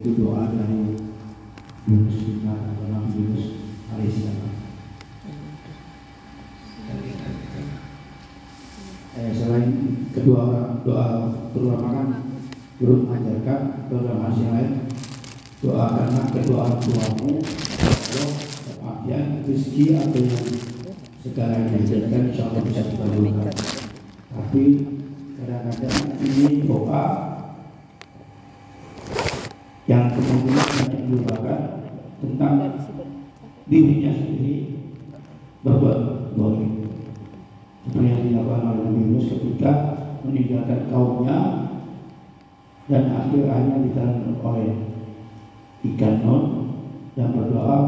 itu doa dari Yunus bin Nabi Yunus alaihissalam. Eh, selain kedua orang doa terutama kan guru mengajarkan dalam yang lain doa karena kedua orang tuamu Allah kebahagiaan rezeki atau yang segala yang dijadikan insya Allah bisa dikabulkan tapi kadang-kadang ini doa yang kemudian banyak dilupakan tentang dirinya sendiri berbuat boleh seperti yang dilakukan oleh Nabi Yunus ketika meninggalkan kaumnya dan akhir hanya ditelan oleh ikan non dan berdoa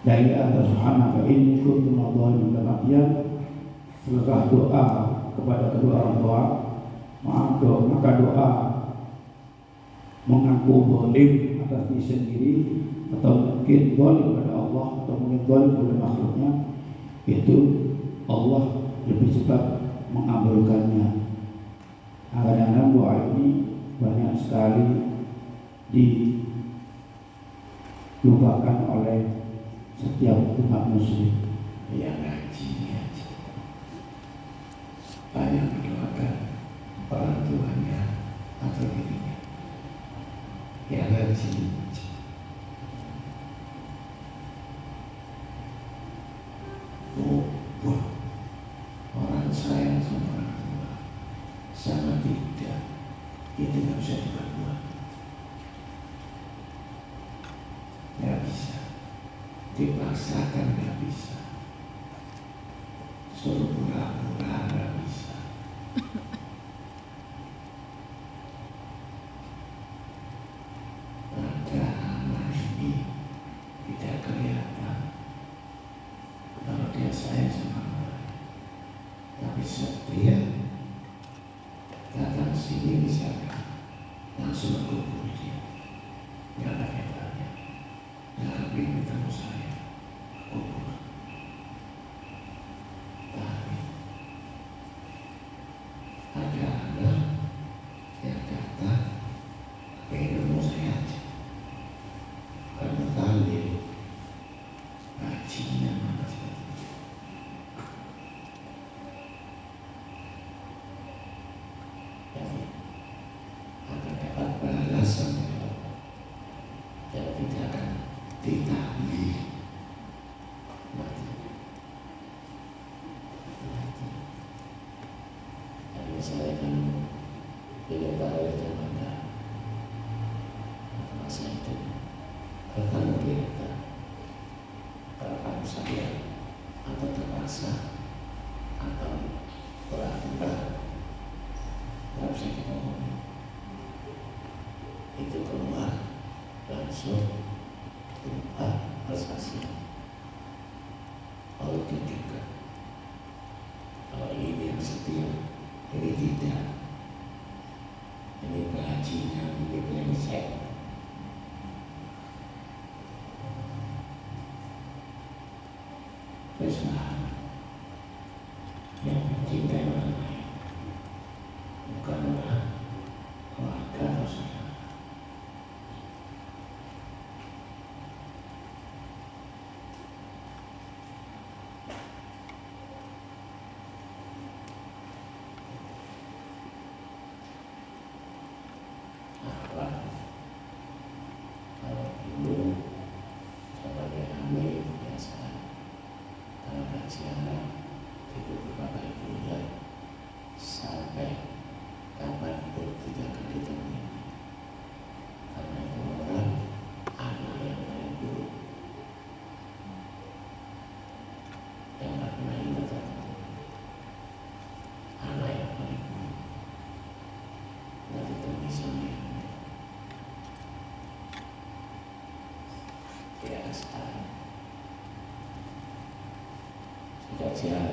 dari Allah Subhanahu ini kuntu madzalimin dalam setelah doa kepada kedua orang tua maka doa mengaku zalim atas diri sendiri atau mungkin zalim pada Allah atau mungkin zalim pada makhluknya itu Allah lebih cepat mengabulkannya. Kadang-kadang doa ini banyak sekali dilupakan oleh setiap umat muslim. yang ngaji ngaji banyak mendoakan orang tuanya atau dirinya yang ngaji oh, sudah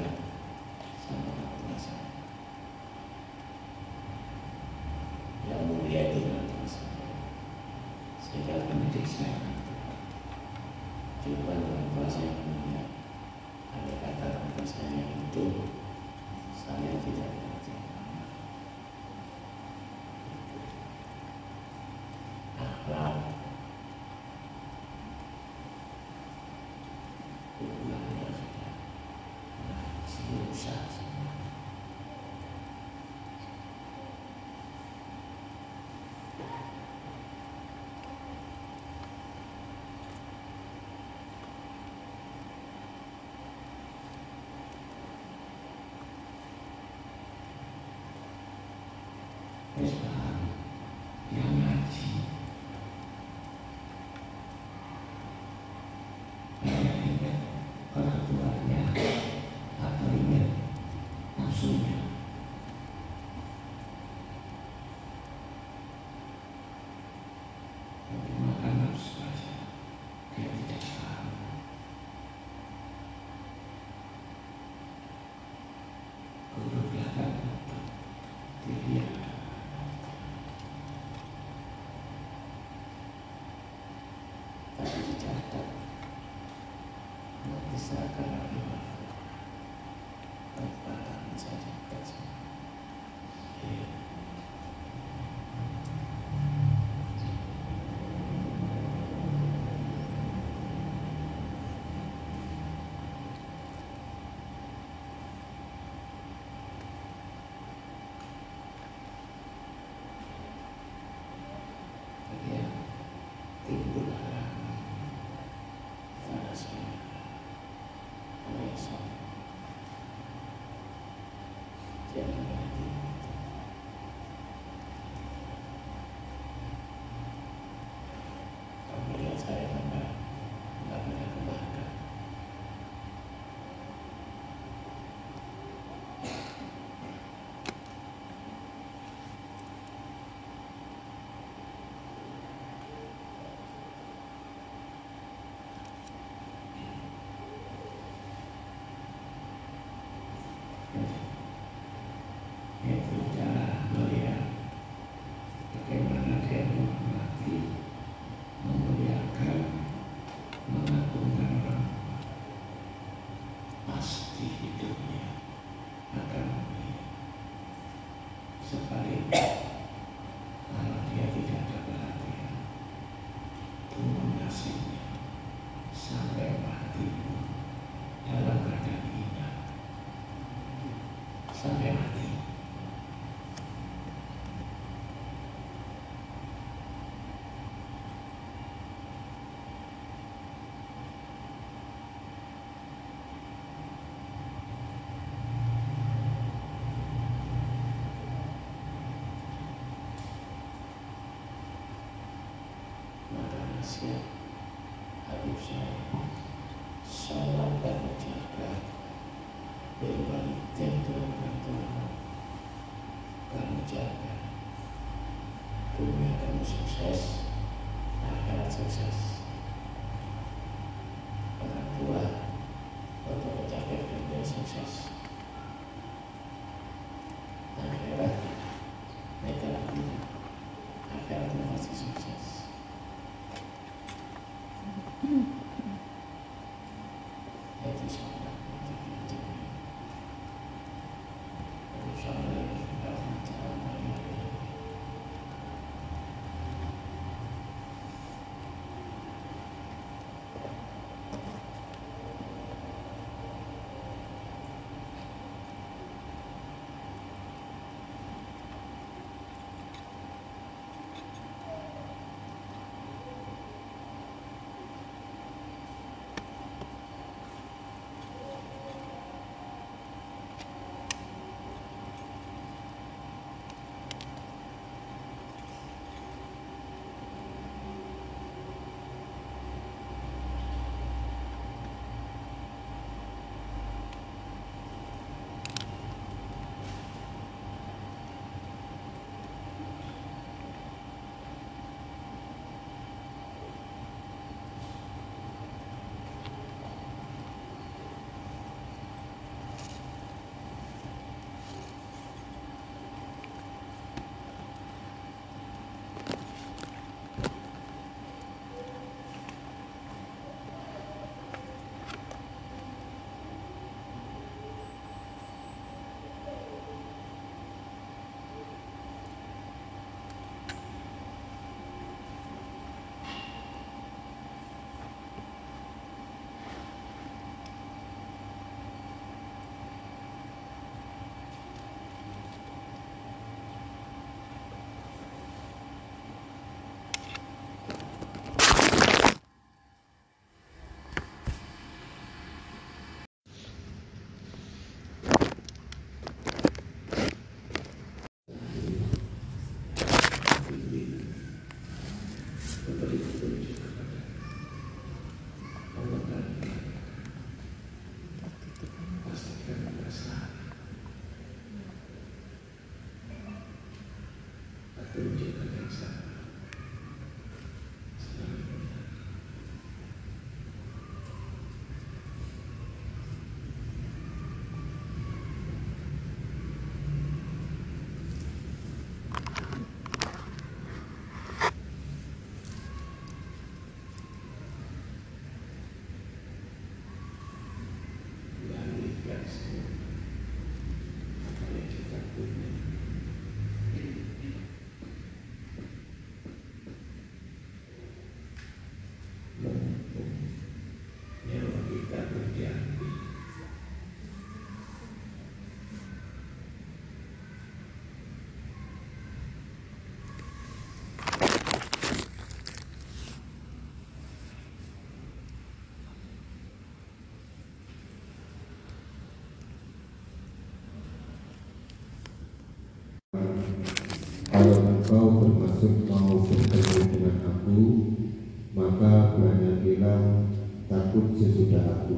takut sesudah aku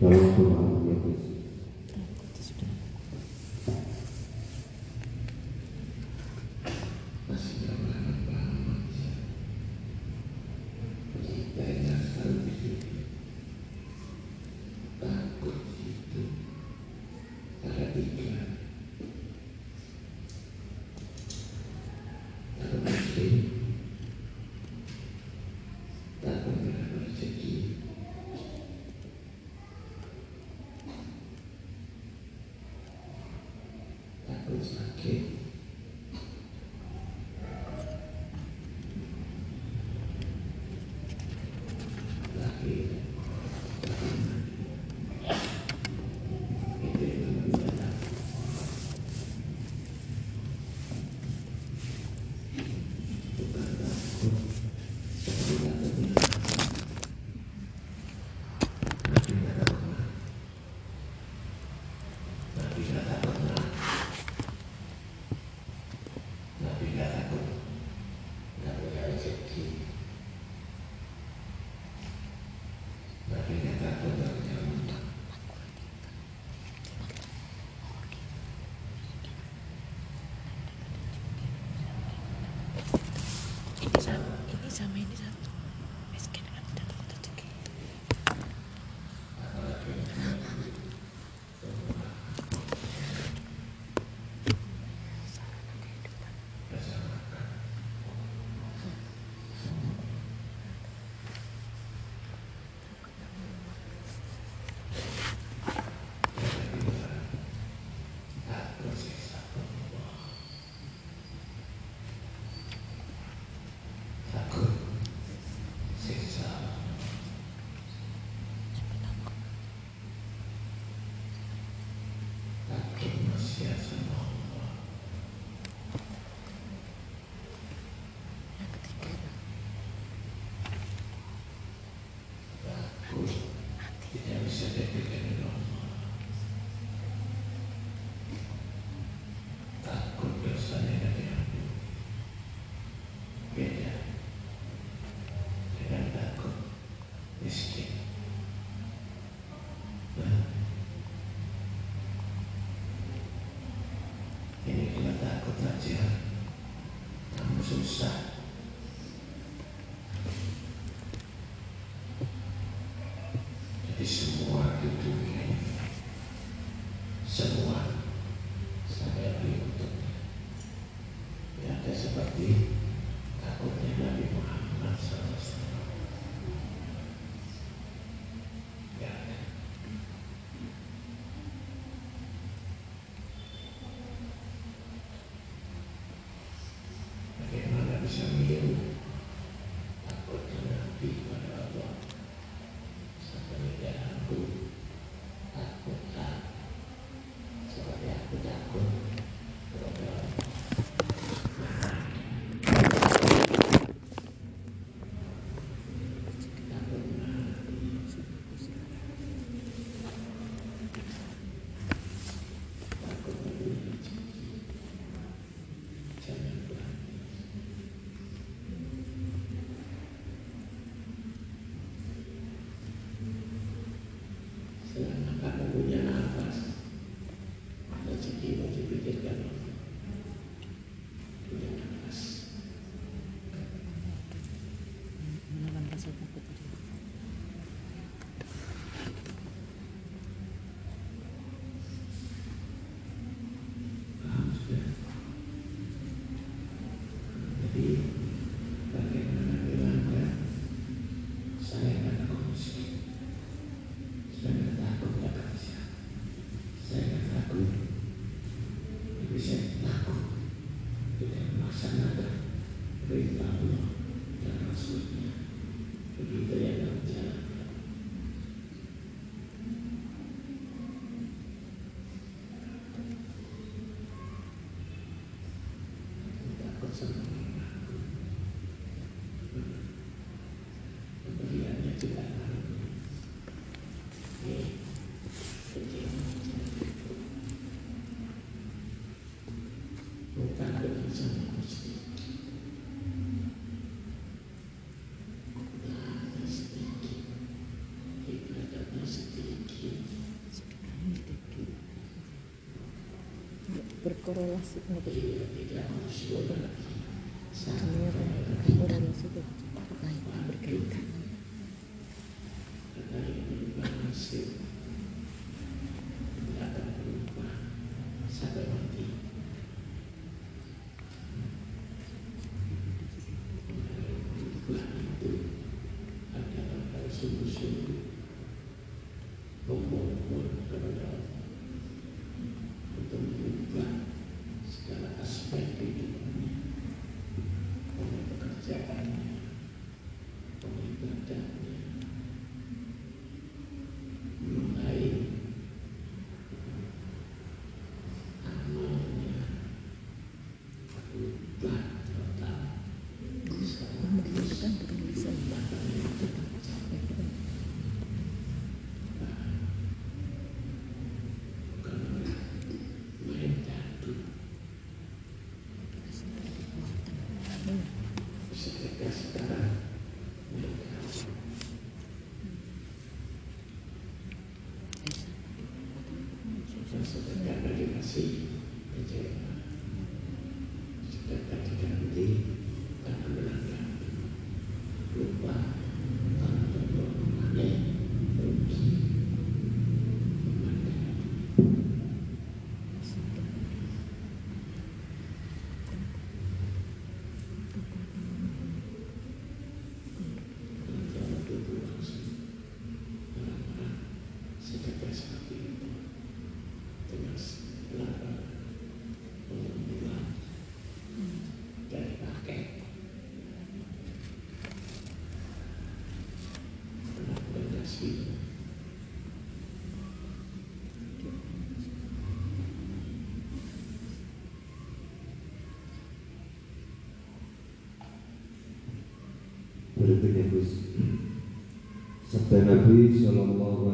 dalam pemahaman Yesus. Korelasi niku tidak masuk lagi. sebenarnya korelasi itu terkait berkaitan Sabda Nabi Shallallahu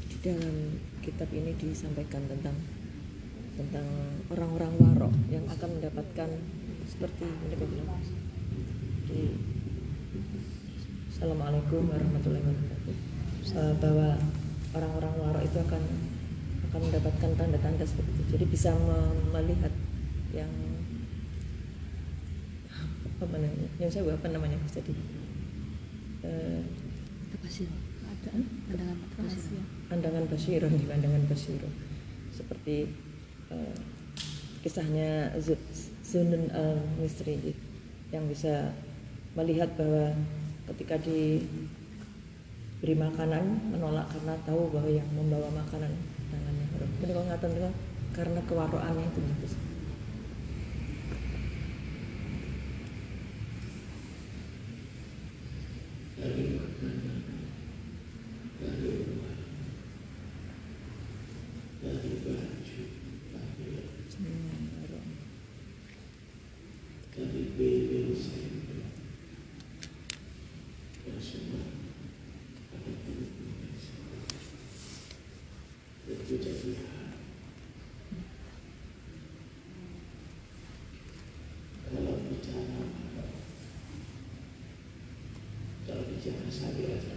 di dalam kitab ini disampaikan tentang tentang orang-orang warok yang akan mendapatkan seperti mereka bilang. Di Assalamualaikum warahmatullahi wabarakatuh. Bahwa orang-orang warok itu akan akan mendapatkan tanda-tanda seperti itu. Jadi bisa melihat yang apa namanya yang saya apa namanya jadi eh, apa sih? pandangan basiro pandangan basiro di pandangan basiro seperti uh, kisahnya Zunun al Misri yang bisa melihat bahwa ketika diberi makanan menolak karena tahu bahwa yang membawa makanan tangannya. Menikah ngatan karena kewaroannya itu gitu. Christmas, I guess.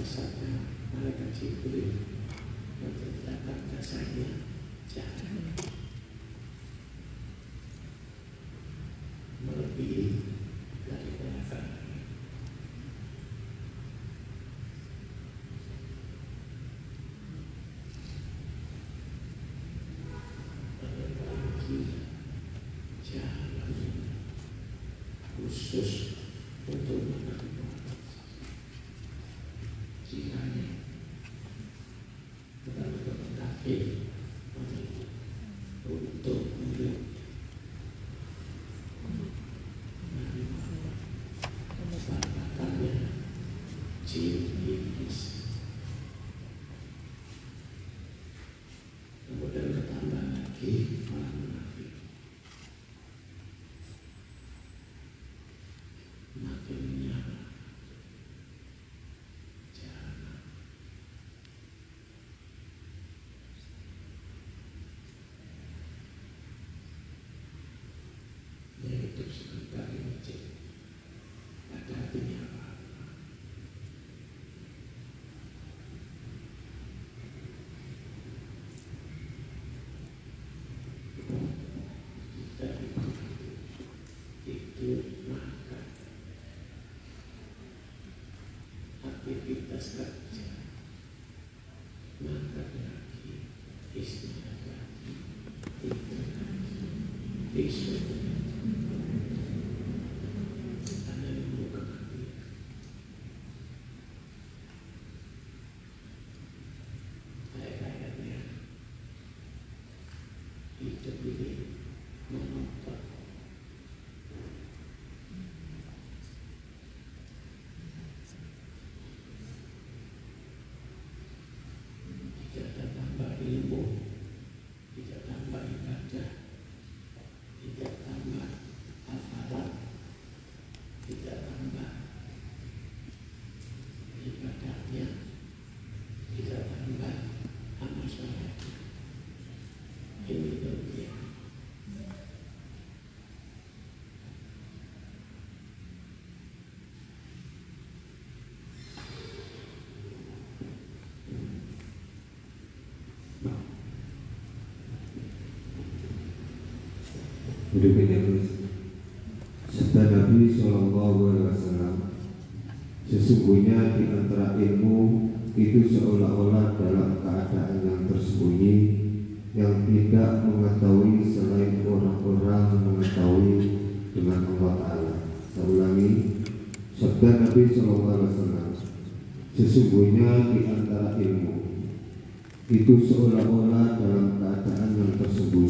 dasarnya malaikat Jibril yang terdapat dasarnya jahat. terus dari ada apa? Itu maka aktivitas kerja maka lagi istirahat lagi hidupnya terus serta Nabi Shallallahu Alaihi Wasallam. Sesungguhnya di antara ilmu itu seolah-olah dalam keadaan yang tersembunyi yang tidak mengetahui selain orang-orang mengetahui dengan Allah Ta'ala. Saya ulangi sabda Nabi Shallallahu Alaihi Wasallam. Sesungguhnya di antara ilmu itu seolah-olah dalam keadaan yang tersembunyi.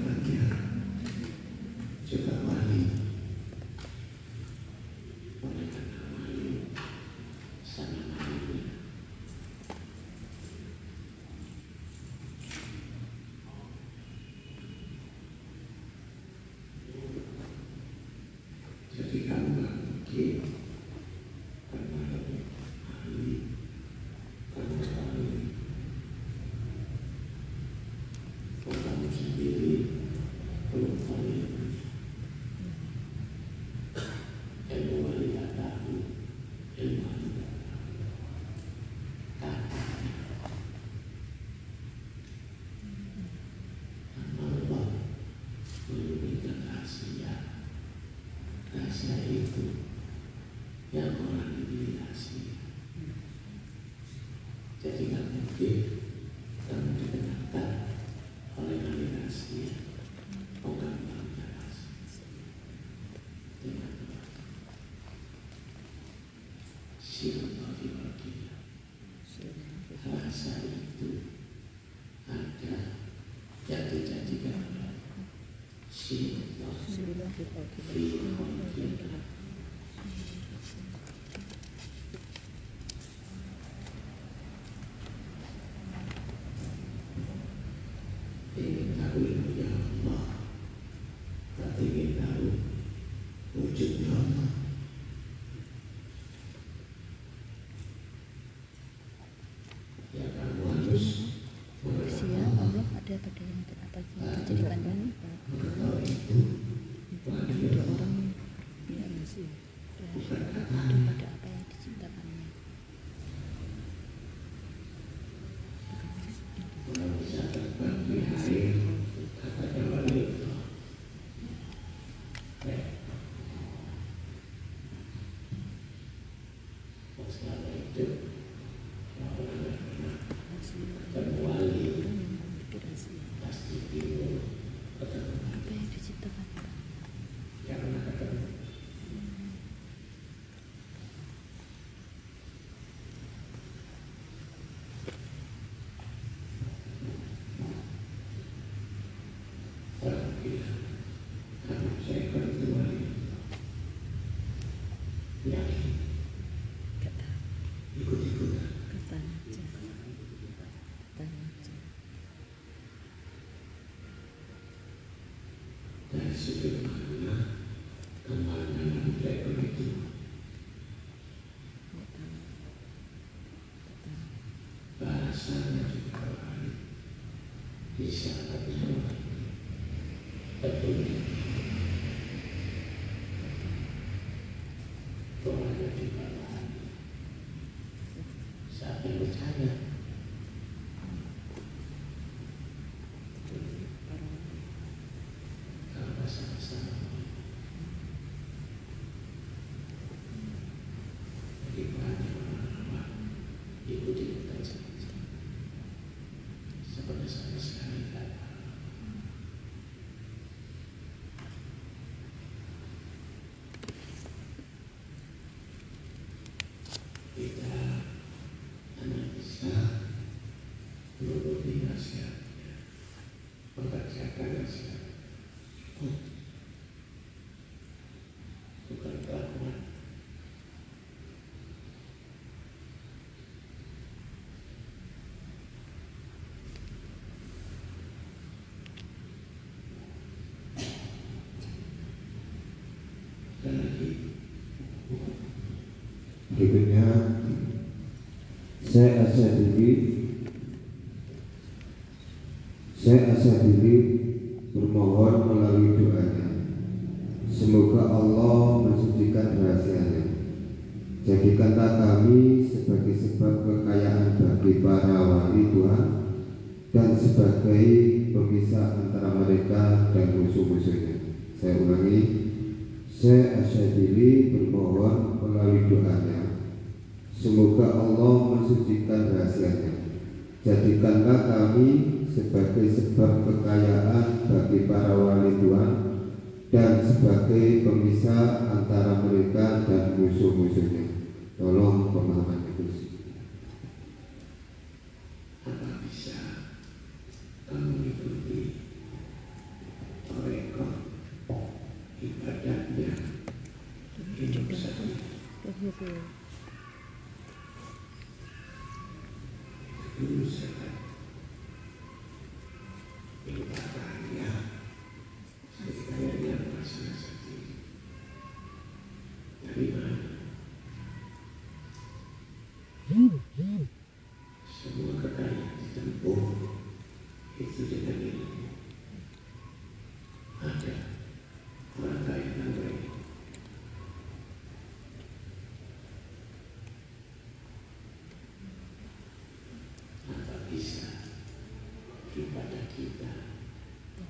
Sí. Berikutnya saya asa diri saya asa diri bermohon melalui doanya. Semoga Allah mensucikan rahasianya. Jadikanlah kami sebagai sebab kekayaan bagi para wali Tuhan dan sebagai pemisah antara mereka dan musuh-musuhnya. Saya ulangi saya asyadili bermohon melalui doanya Semoga Allah mensucikan rahasianya. Jadikanlah kami sebagai sebab kekayaan bagi para wali Tuhan Dan sebagai pemisah antara mereka dan musuh-musuhnya. Tolong pemahaman itu. Apa bisa kamu ikuti rekor ibadahnya. Hidup saya dulu ibadahnya kayaknya merasa sendiri dari mana semua kekayaan ditempuh itu dengan ilmu ada orang kaya dan baik apa bisa ibadah kita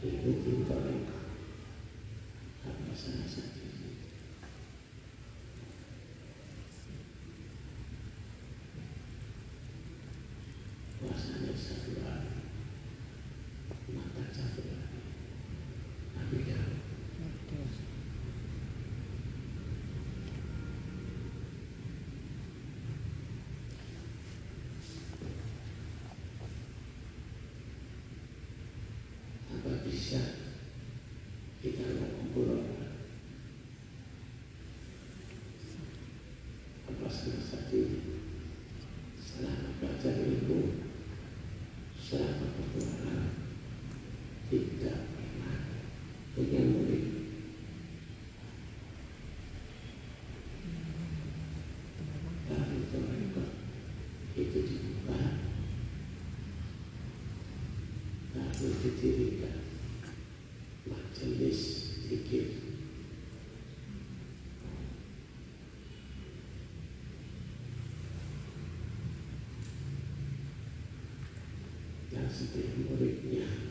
ikuti mereka apa salah satunya puasanya satu hari mata satu hari tapi kalau apa bisa kita mengumpul orang apa salah satunya selama belajar ilmu selama berdoa tidak pernah punya murid baru itu itu dibuka lalu didirikan majelis zikir dan setiap muridnya harus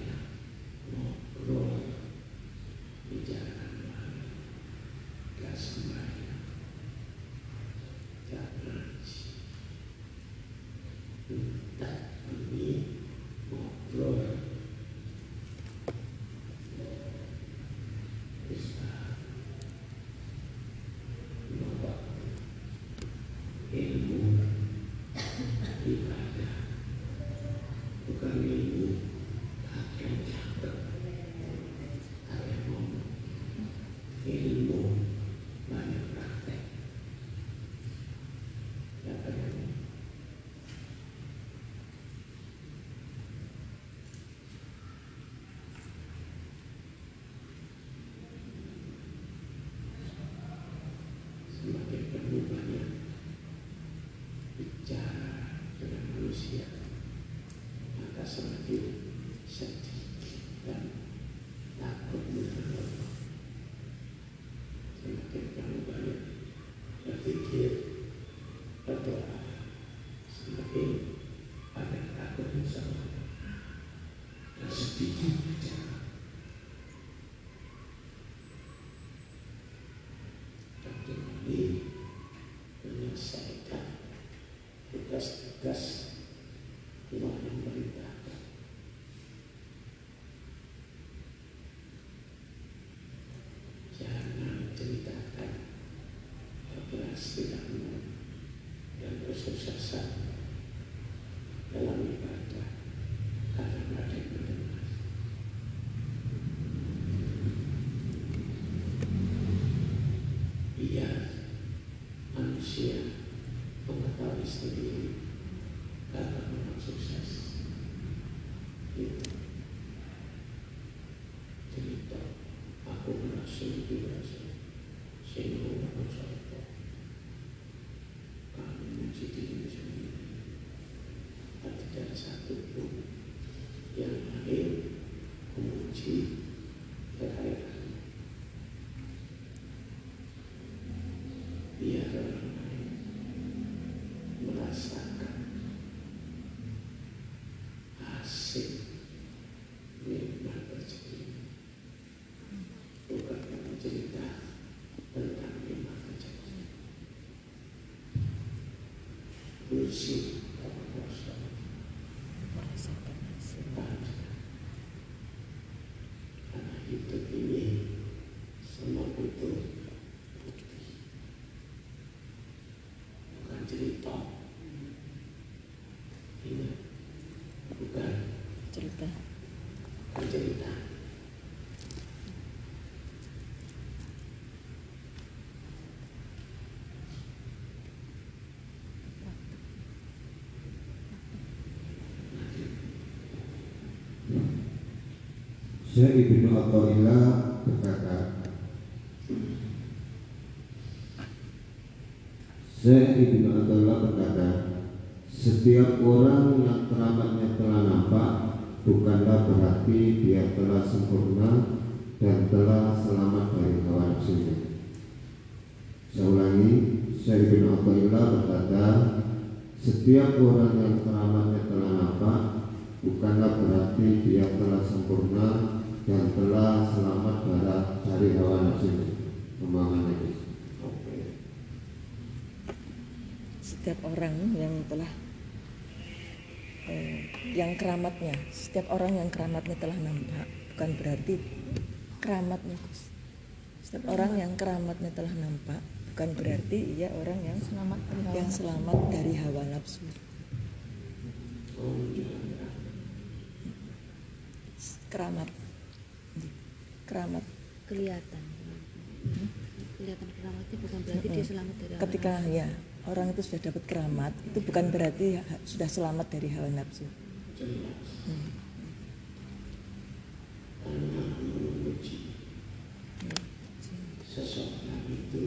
success. Syekh Ibnu Athaillah berkata Syekh Ibnu Athaillah berkata Setiap orang yang keramatnya telah nampak Bukanlah berarti dia telah sempurna Dan telah selamat dari hawa nafsunya. Saya ulangi Syekh Ibnu Athaillah berkata Setiap orang yang keramatnya telah nampak bukanlah berarti dia telah sempurna dan telah selamat dari, dari hawa nafsu pemahaman itu. setiap orang yang telah eh, yang keramatnya setiap orang yang keramatnya telah nampak bukan berarti keramatnya Gus. Setiap orang yang keramatnya telah nampak bukan berarti ia orang yang Selamat dari hawa yang nafsu. selamat dari hawa nafsu. Oh juga keramat keramat. Kelihatan. Kelihatan keramatnya bukan berarti dia selamat dari ketika nafsu. ya orang itu sudah dapat keramat itu bukan berarti sudah selamat dari hawa nafsu. Memuji seseorang itu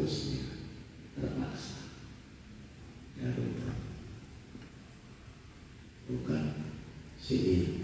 harusnya terpaksa ya, Garuda bukan sini.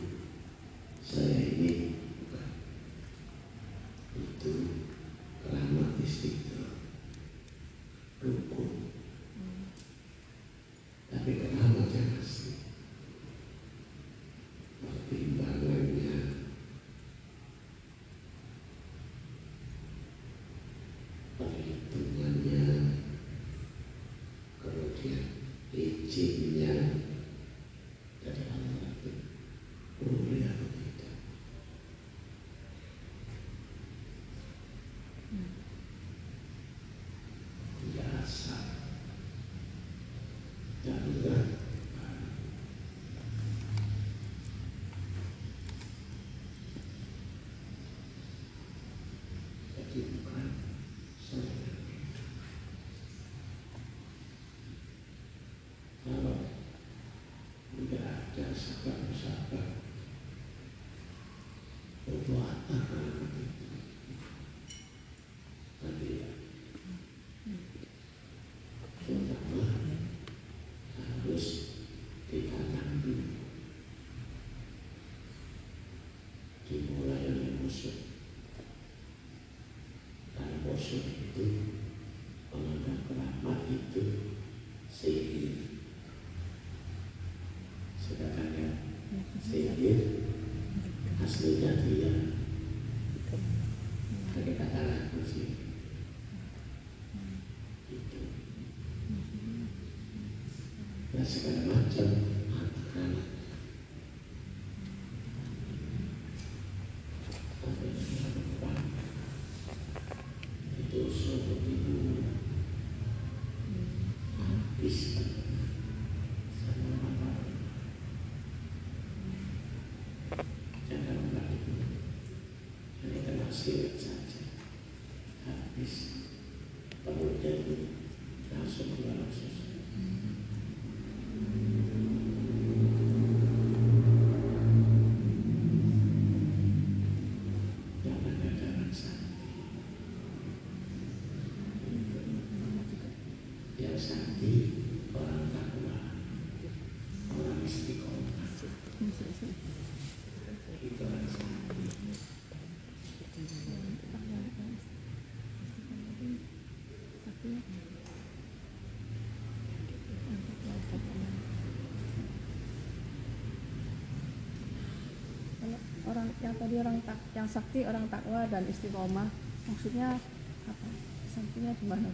segala macam. yang tadi orang tak yang sakti orang takwa dan istiqomah maksudnya apa? Saktinya di mana?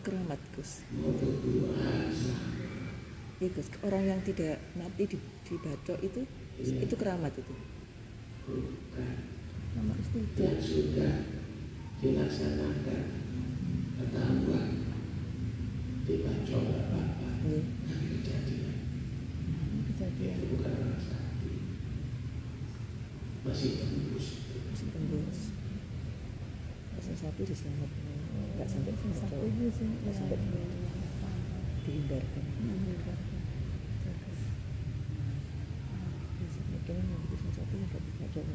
keramat Gus. Ya Gus. Orang yang tidak mati di, dibacok itu itu keramat itu. Nomor tiga sudah dilaksanakan ketahuan dibacok apa-apa ya. tapi kejadian. Kejadian. Itu bukan orang sakti. Masih tembus. Masih tembus. Pasal satu diselamatkan nggak sampai sama cowok nggak ya, sampai sama ya, cowok ya. dihindarkan. Iya, iya, iya. Mungkin nah, yang begitu satu cowok nggak bisa cowok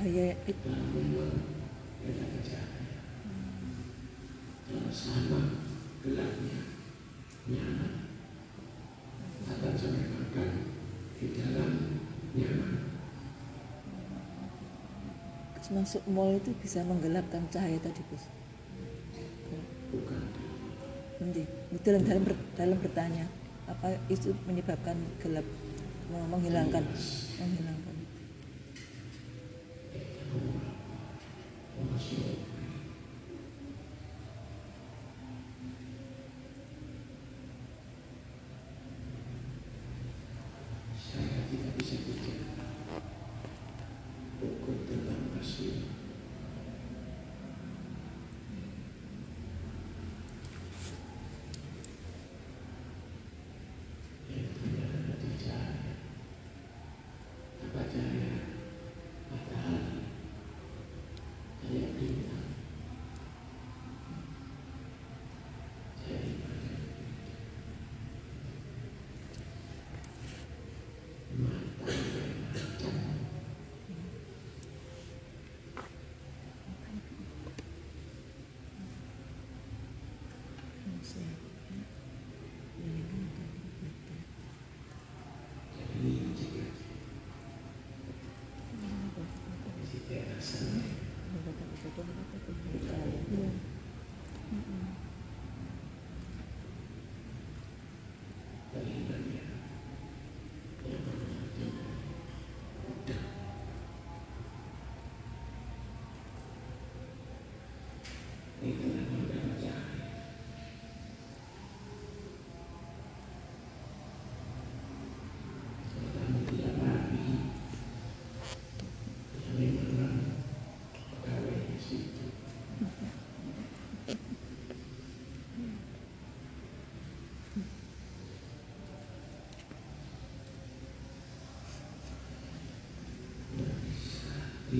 Iya, nyaman akan makan di dalam nyaman masuk mall itu bisa menggelapkan cahaya tadi bos? bukan Nanti, dalam dalam dalam bertanya apa itu menyebabkan gelap menghilangkan menghilangkan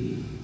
be.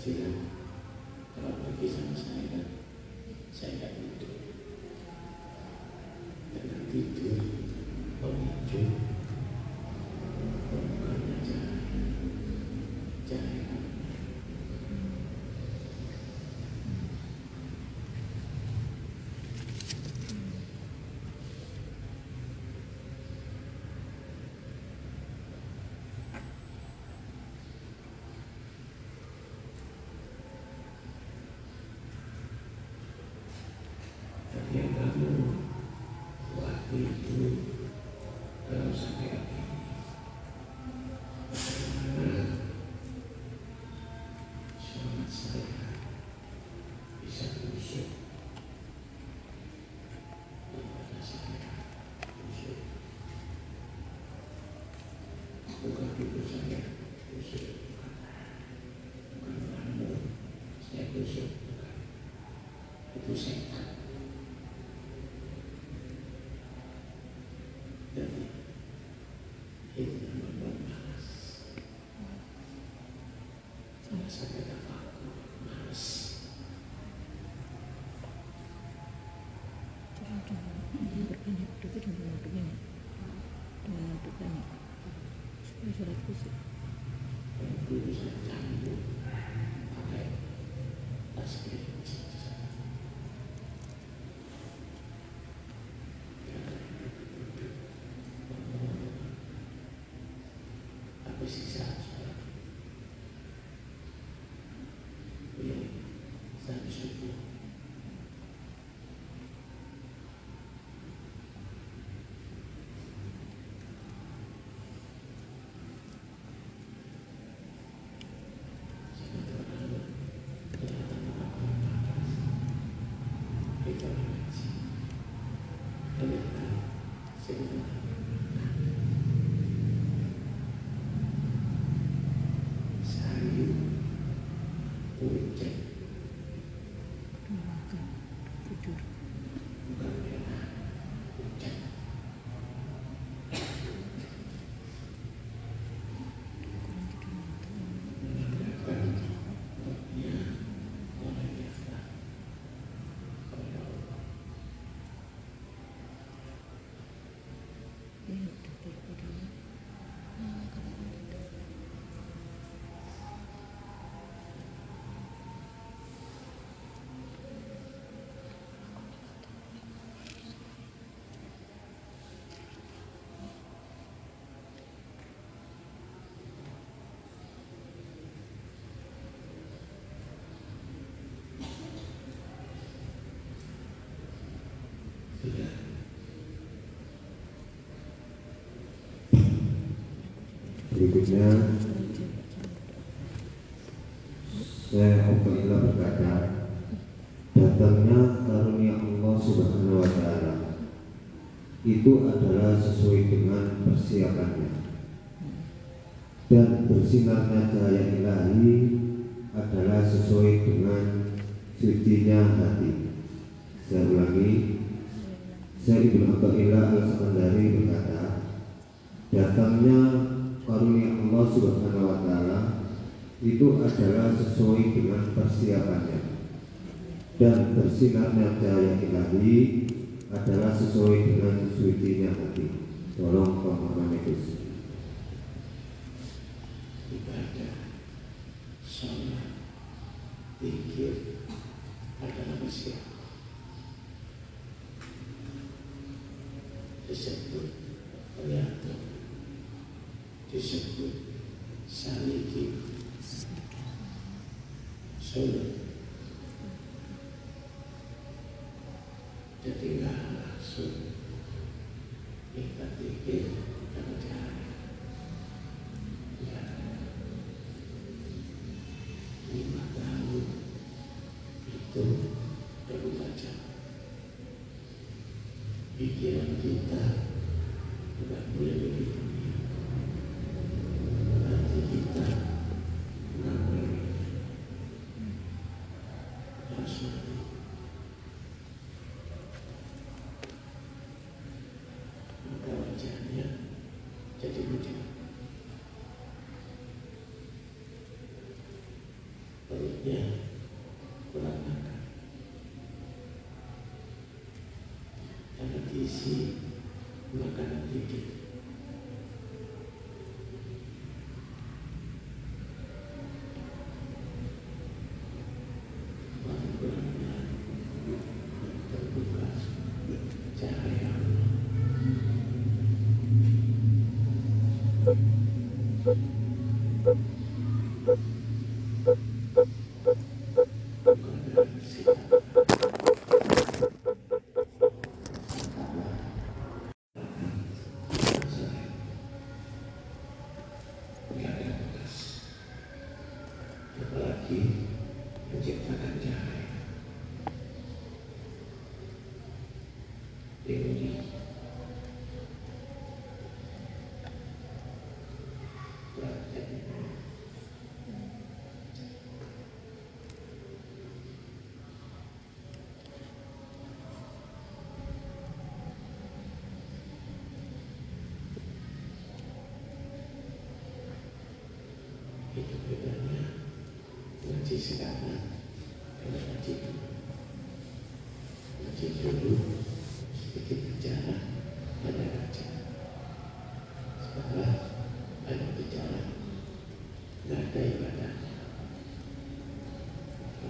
Pastilah kalau pergi sama saya kan saya nggak Berikutnya. Syekh Ubaidillah berkata Datangnya karunia Allah Subhanahu wa Ta'ala. Itu adalah sesuai dengan persiapannya. Dan bersinarnya cahaya ilahi adalah sesuai dengan sucinya hati. Saya ulangi, saya Ibnu Athaillah Al-Sakandari berkata, datangnya Subhanahu wa taala itu adalah sesuai dengan persiapannya dan bersinarnya cahaya ilahi adalah sesuai dengan sucinya hati. Tolong pemahaman itu. ibadah pikir ada manusia disebut Riyadho disebut Saliki Solo jadi langsung kita pikir ngaji sekarang dengan ngaji dulu ngaji dulu sedikit bicara ada baca setelah ada bicara nggak ada ibadah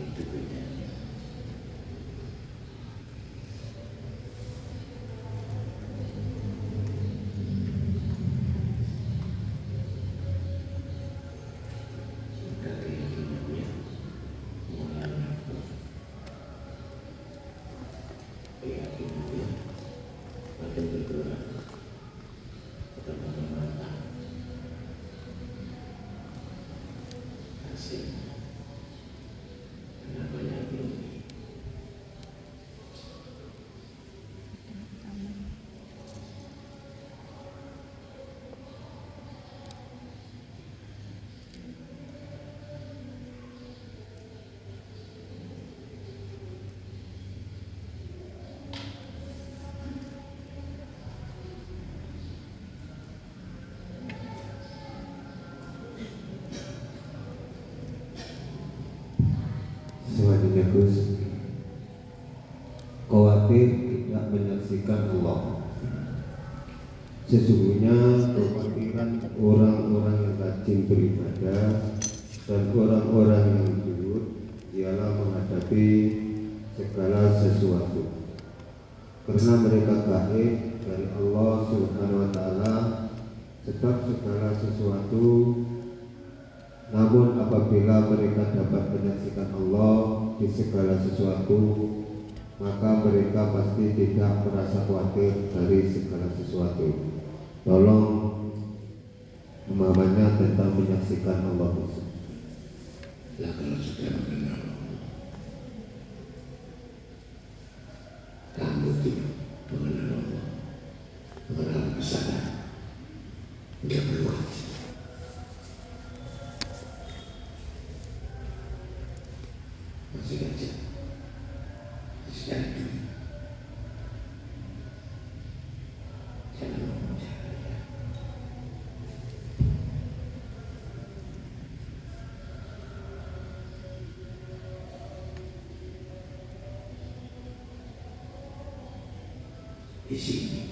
itu bedanya maka keyakinannya mulai apa keyakinannya makin bergerak ke mana-mana hasil namanya belum Selanjutnya Gus Khawatir tidak menyaksikan Allah. Sesungguhnya kekhawatiran orang-orang yang rajin beribadah Dan orang-orang yang jujur Ialah menghadapi segala sesuatu. Karena mereka gaib dari Allah Subhanahu wa taala sebab segala sesuatu namun apabila mereka dapat menyaksikan Allah di segala sesuatu, maka mereka pasti tidak merasa khawatir dari segala sesuatu. Tolong pemahamannya tentang menyaksikan Allah lah kalau sudah Allah kamu tidak mengenal Allah mengenal kesadaran. Dia perlu haji masih kecil masih cari duit. Jangan ngomong cahaya di sini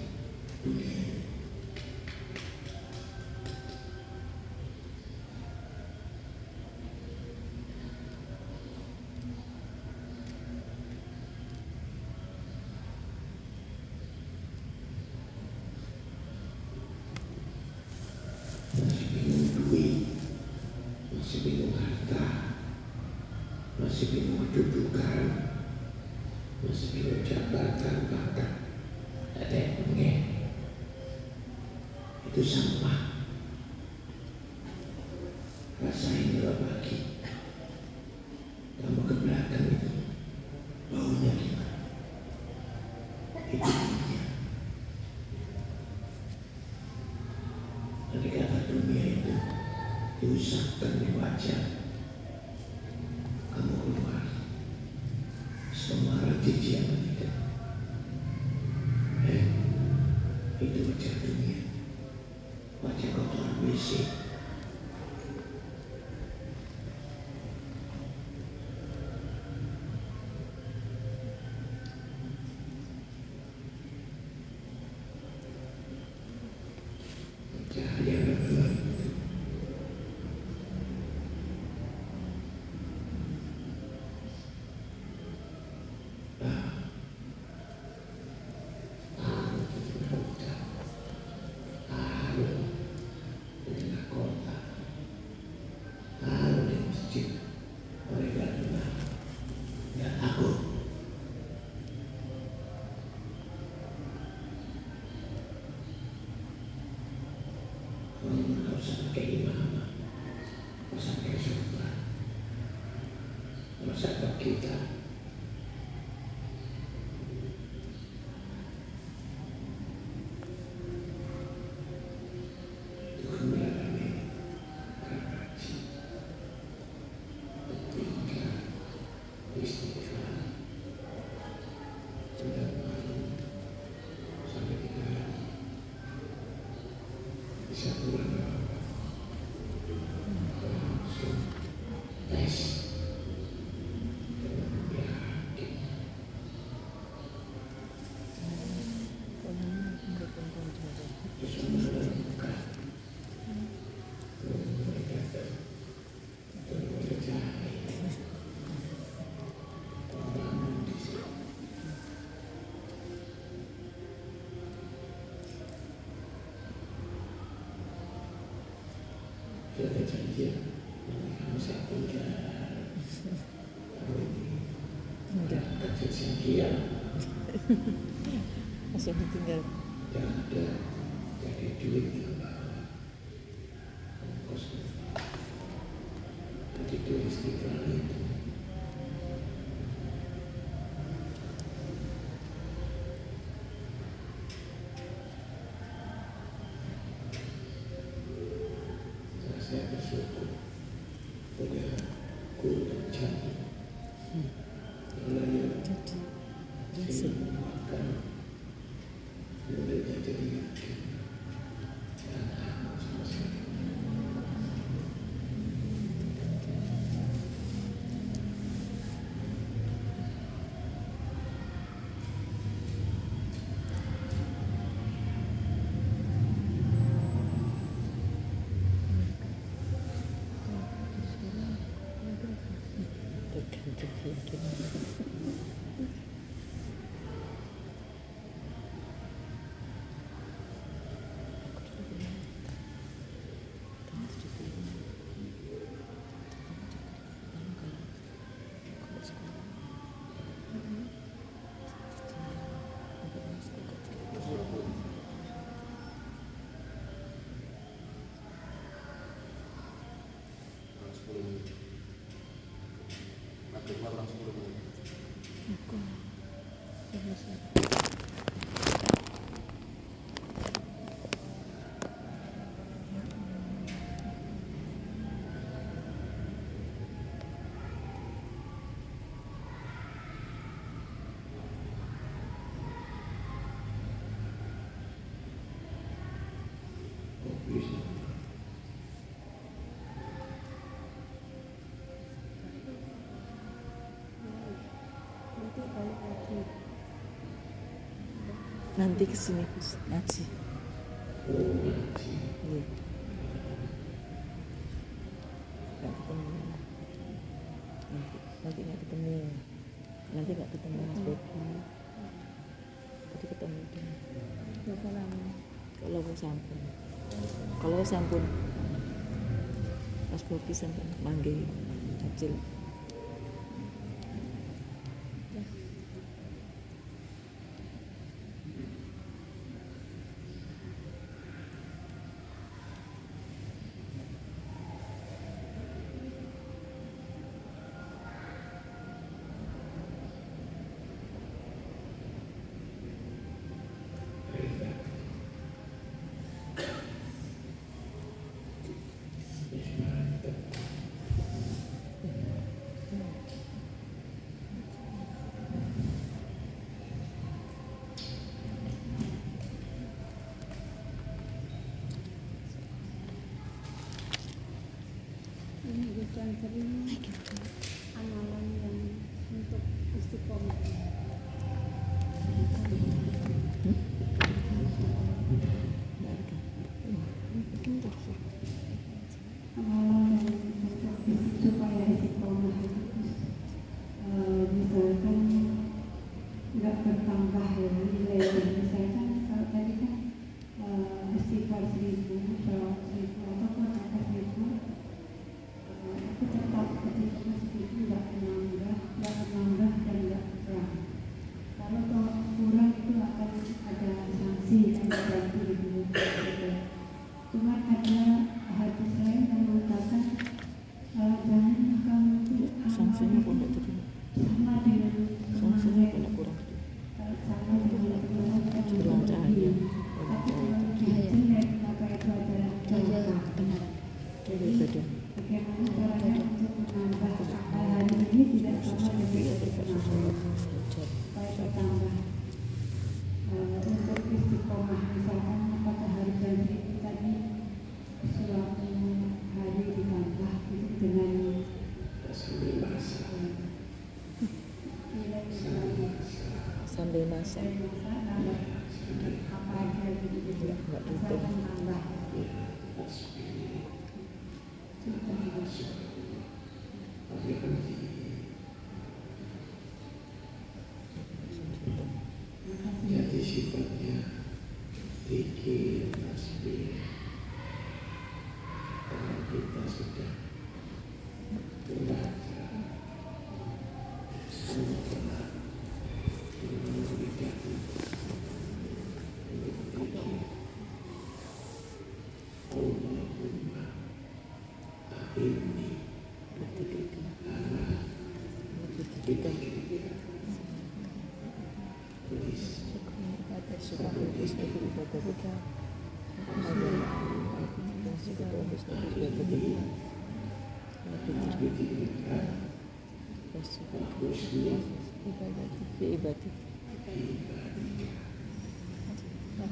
dia kecil masih ditinggal. Tidak ada. Jadi duit Iya, kurang 10 menit. Aku. Iya, iya. nanti ke sini Gus ngaji nggak ketemu nanti nanti nggak ketemu nanti nggak ketemu Mas Bobi nanti ketemu dia kalau mau sampun kalau sampun Mas Bobi sampun manggil kecil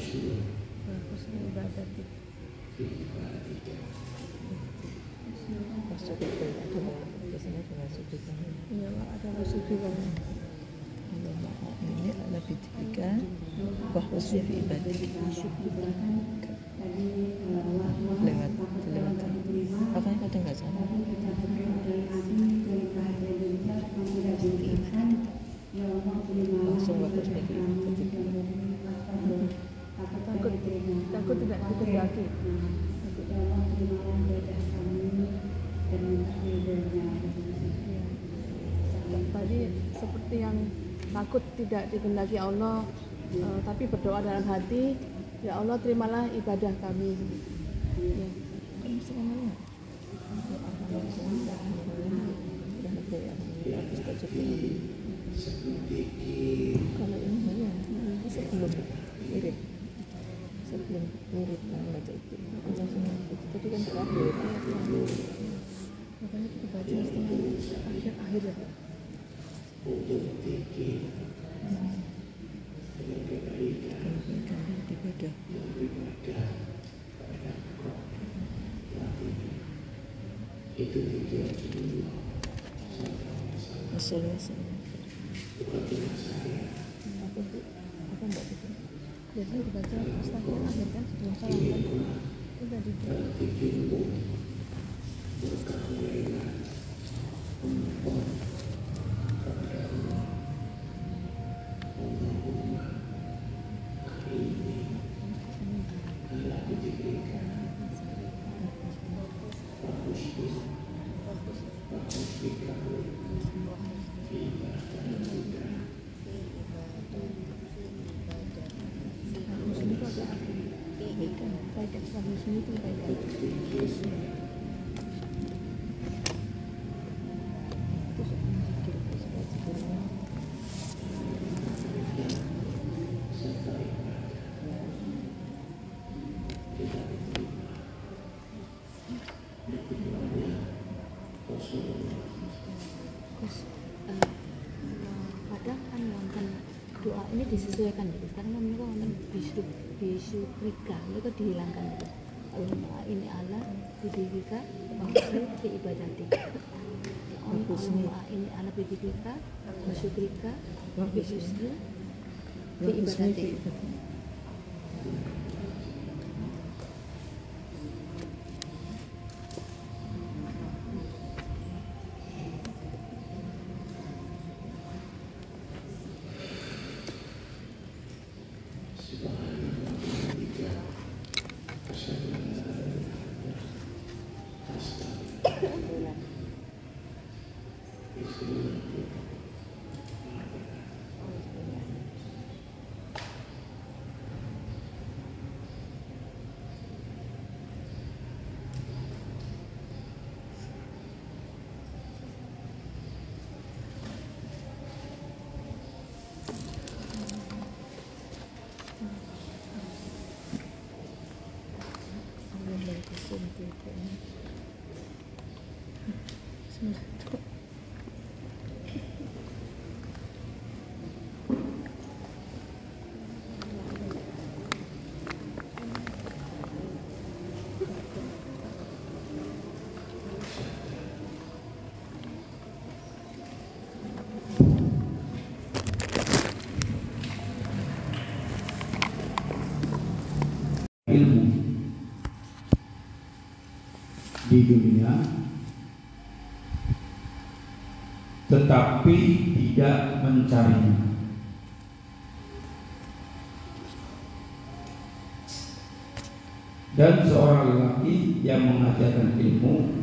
bagusnya ibadah itu masuk itu ada biasanya ada masuk itu Allah bahwa sufi ibadah dikendaki Allah uh, tapi berdoa dalam hati ya Allah terimalah ibadah kami ya. disesuaikan gitu. Sekarang kan mereka ngomong bisu bisukrika mereka dihilangkan gitu. Allah ini. Allah bidikika waktu keibadati Allah ini. Allah bidikika bisukrika bisusri keibadati di dunia tetapi tidak mencarinya. Dan seorang lelaki yang mengajarkan ilmu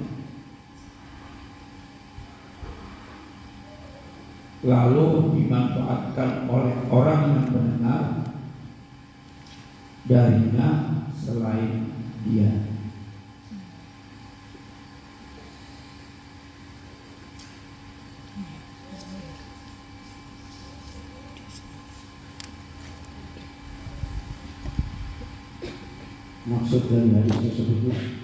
lalu dimanfaatkan oleh orang yang benar darinya Dari 这些是不是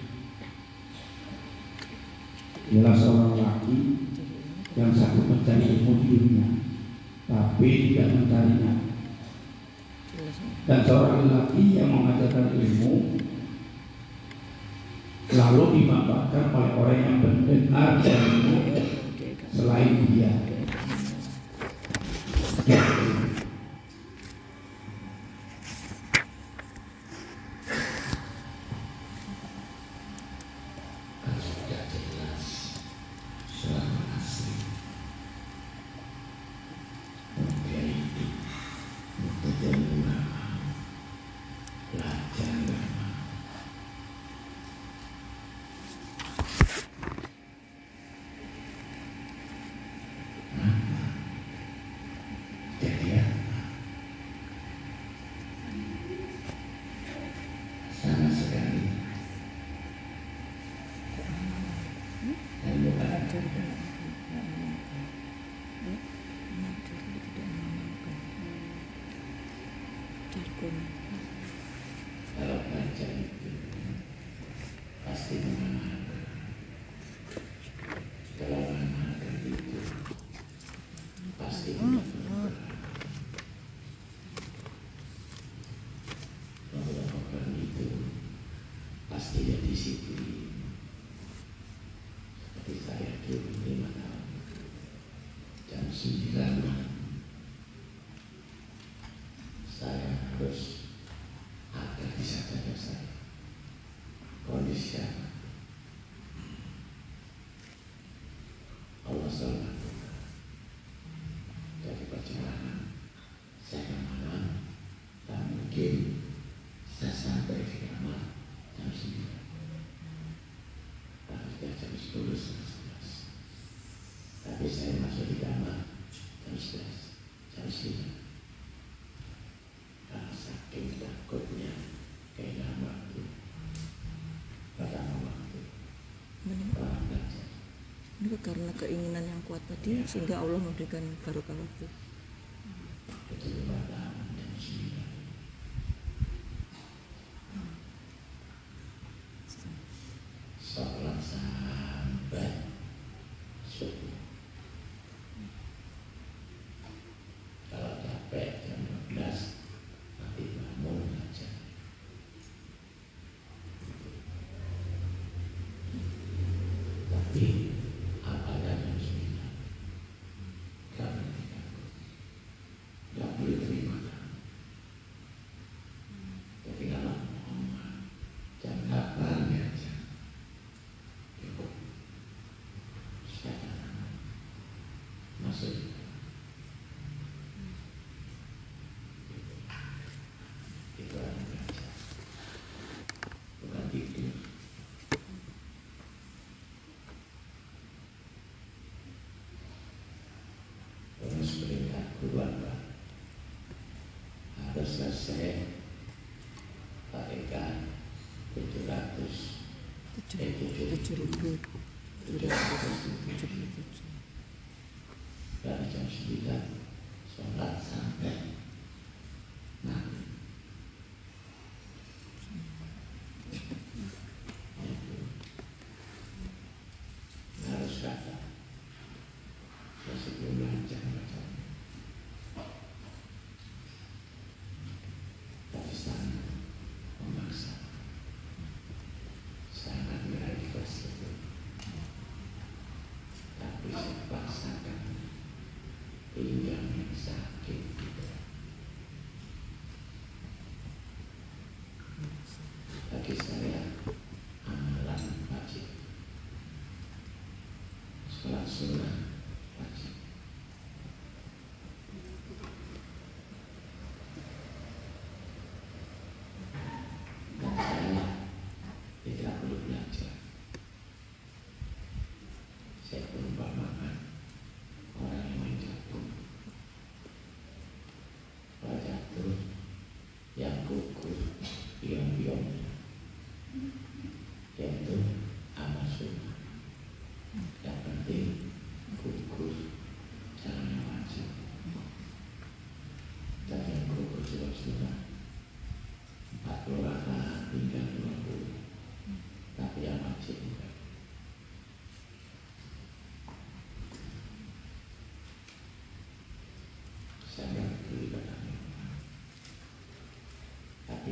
terus akan bisa jaga saya. Kondisi keinginan yang kuat tadi iya. sehingga Allah memberikan barokah waktu. sudah selesai. Pak Eka 700 eh 7.000 7.000 jam 9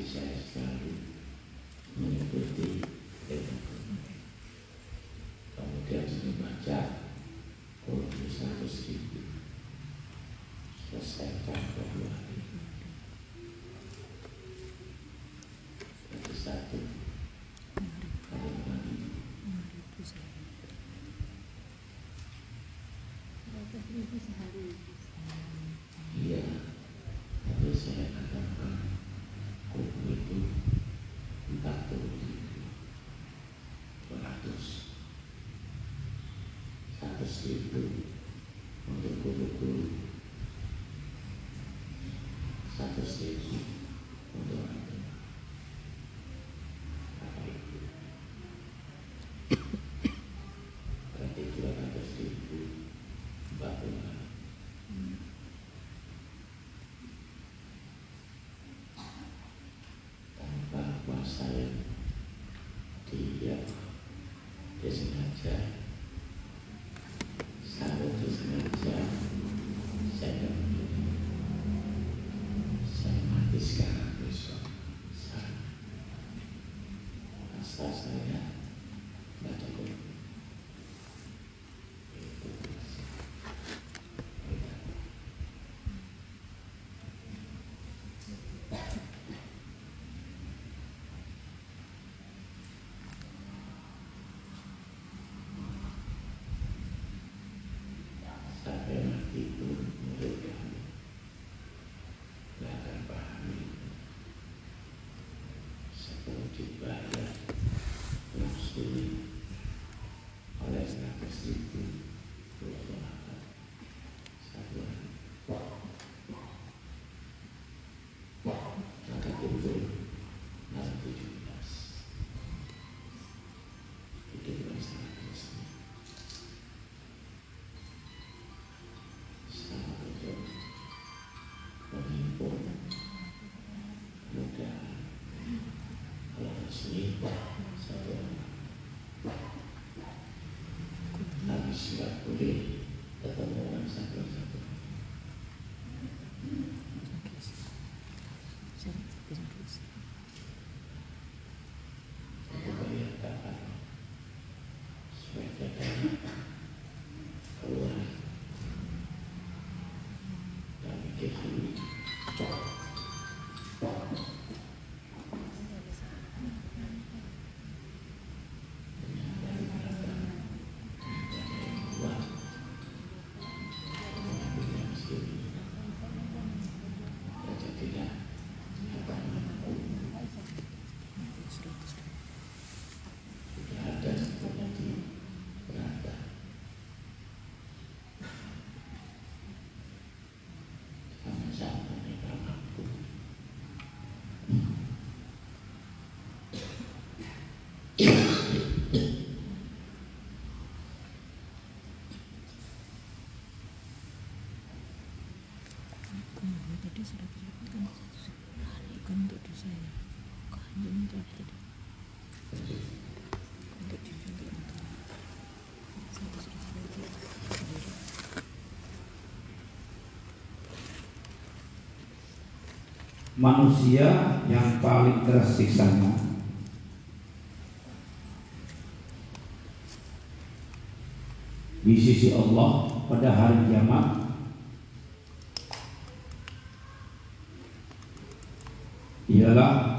he says. tersedia untuk tanpa kuasa yang dia dia sengaja Super. manusia yang paling keras di sisi Allah pada hari kiamat ialah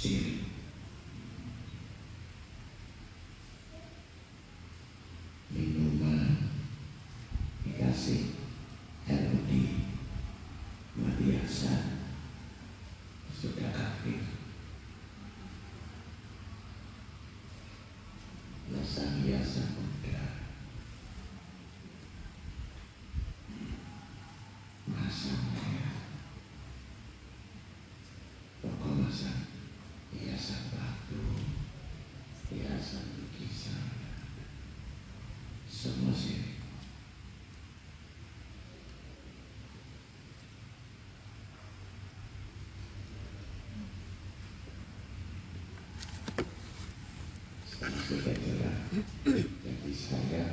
心理 kira-kira jadi saya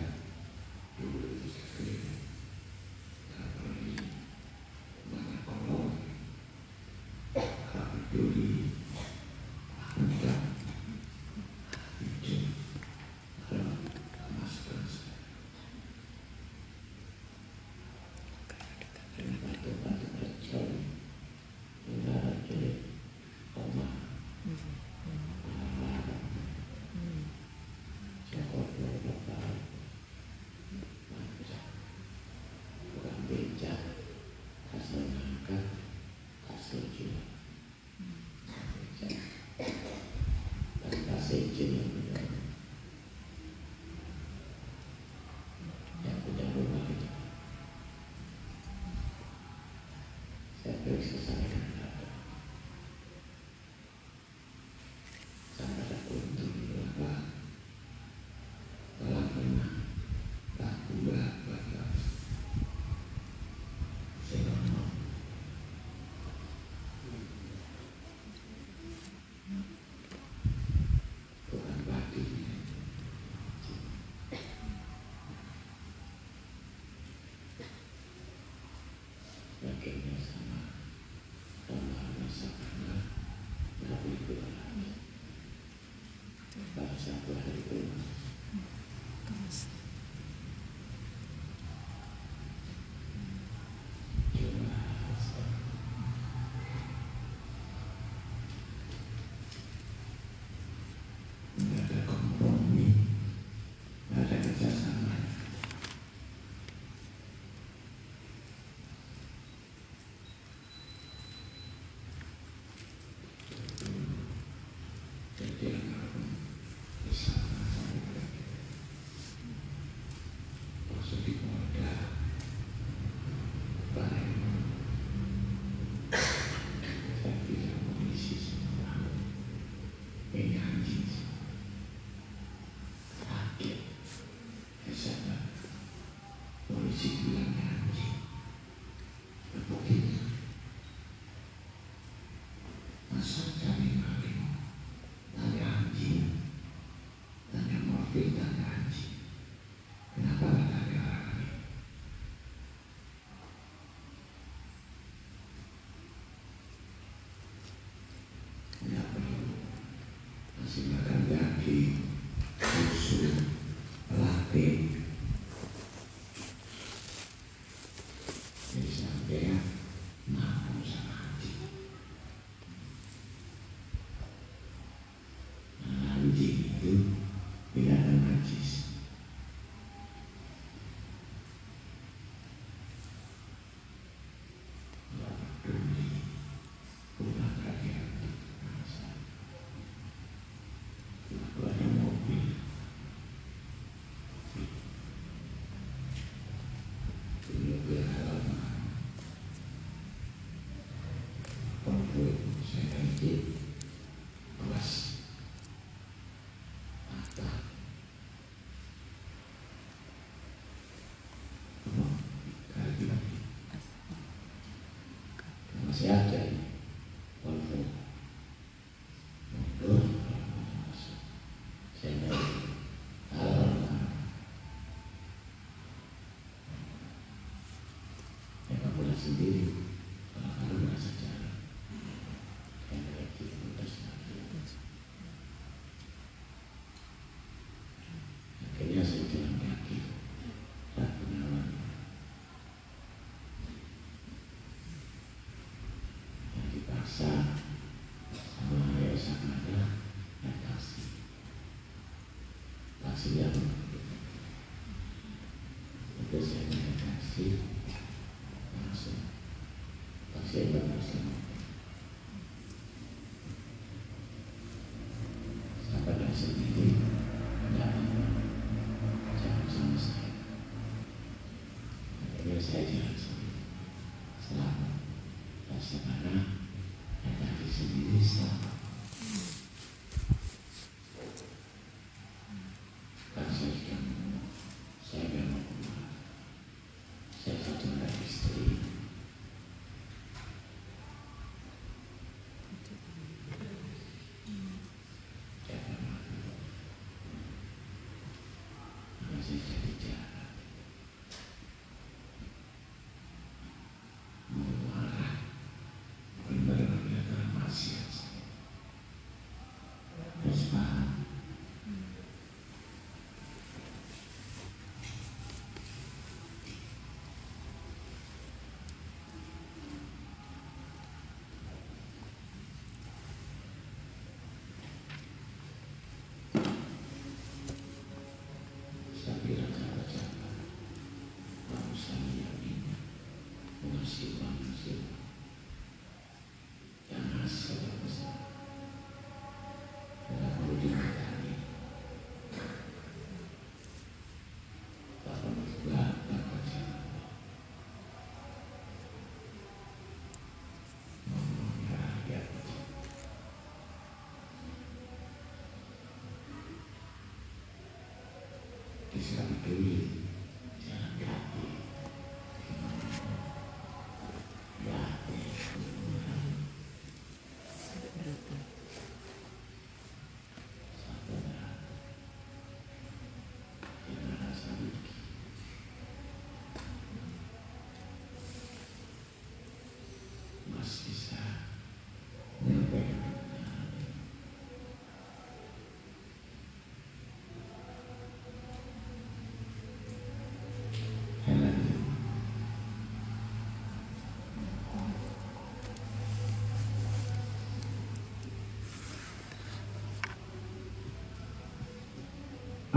akhirnya saya Disiram duit Jalan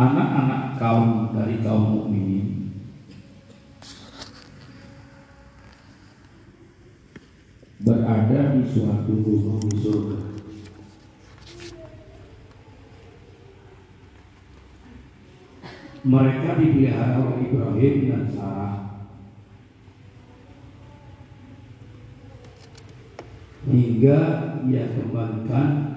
anak-anak kaum dari kaum mukminin berada di suatu gunung di surga. Mereka dipelihara oleh Ibrahim dan Sarah. Hingga ia kembalikan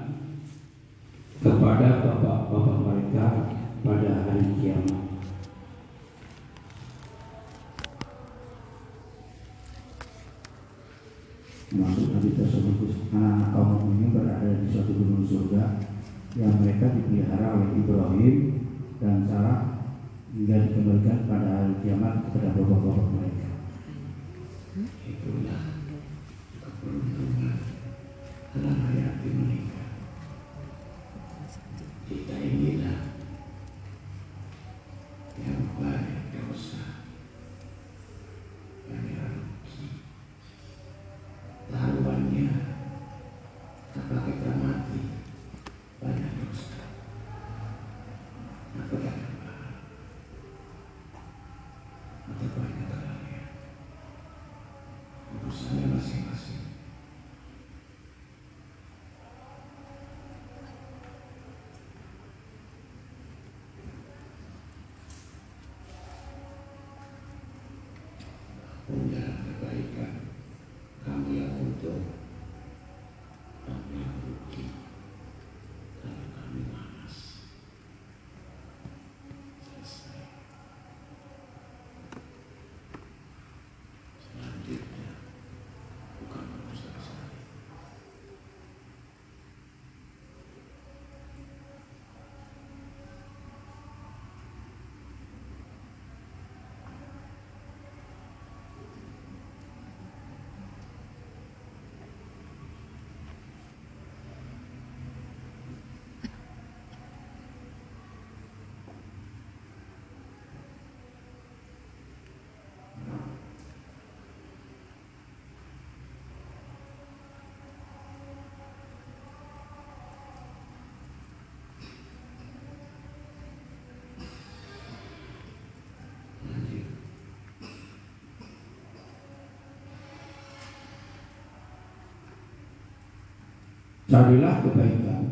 Carilah kebaikan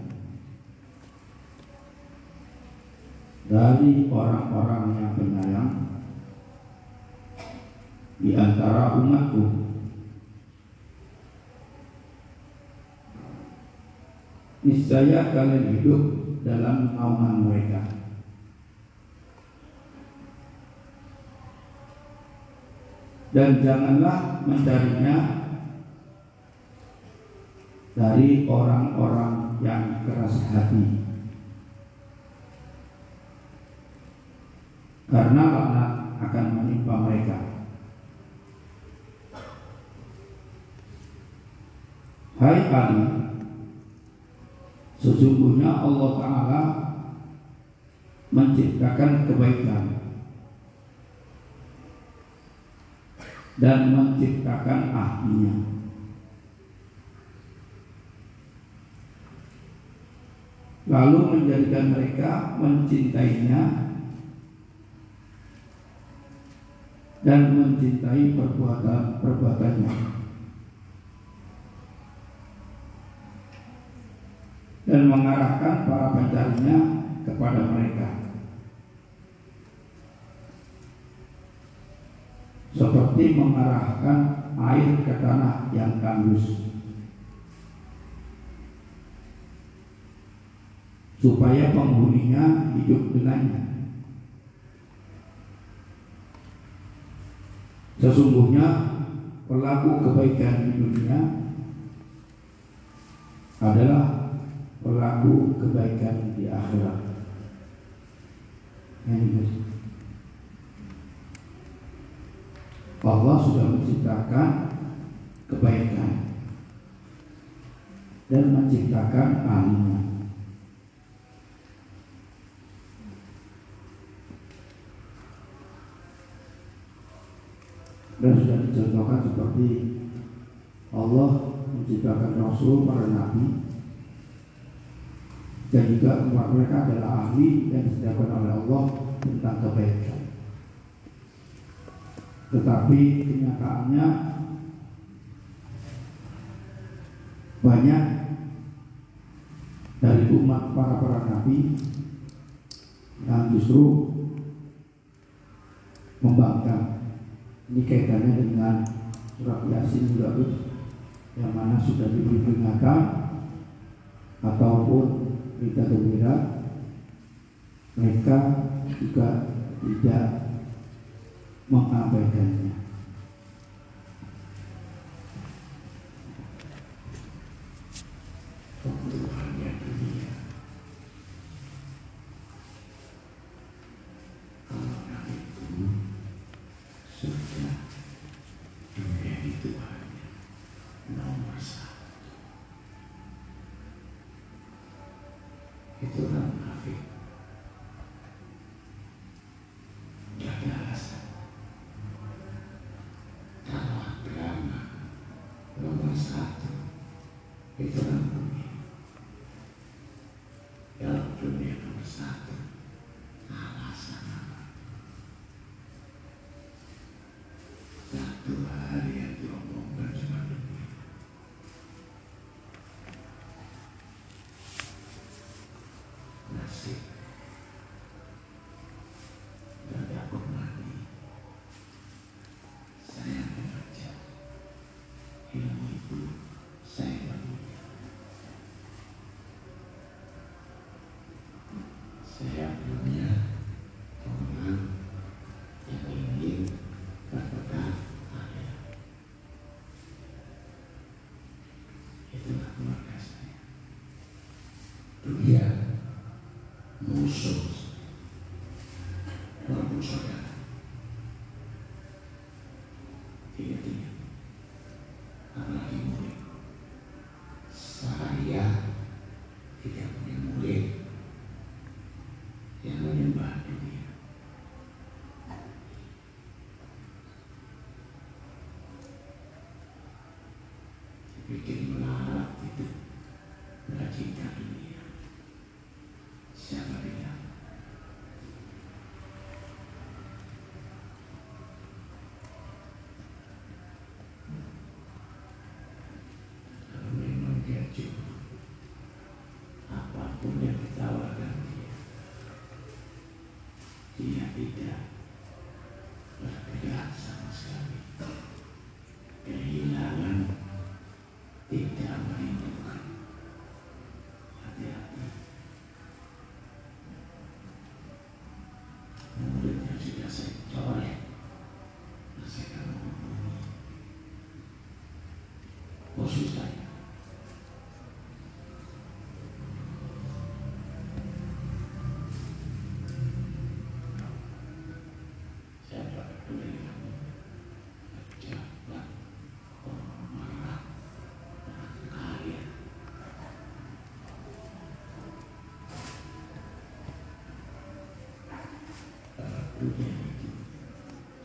dari orang-orang yang penyayang di antara umatku. Niscaya kalian hidup dalam naungan mereka. Dan janganlah mencarinya dari orang-orang yang keras hati. Karena laknat akan menimpa mereka. Hai Ali, sesungguhnya Allah Ta'ala menciptakan kebaikan dan menciptakan ahlinya. Lalu menjadikan mereka mencintainya dan mencintai perbuatan perbuatannya. Dan mengarahkan para pencarinya kepada mereka. Seperti mengarahkan air ke tanah yang tandus supaya penghuninya hidup dengannya. Sesungguhnya pelaku kebaikan di dunia adalah pelaku kebaikan di akhirat. Ini Allah sudah menciptakan kebaikan dan menciptakan ahlinya. dan sudah dicontohkan seperti Allah menciptakan Rasul para nabi dan juga umat mereka adalah ahli yang disediakan oleh Allah tentang kebaikan. Tetapi kenyataannya banyak dari umat para para nabi yang justru membangkang ini kaitannya dengan surat Yasin juga tuh yang mana sudah diberi peringatan ataupun berita gembira mereka juga tidak mengabaikannya.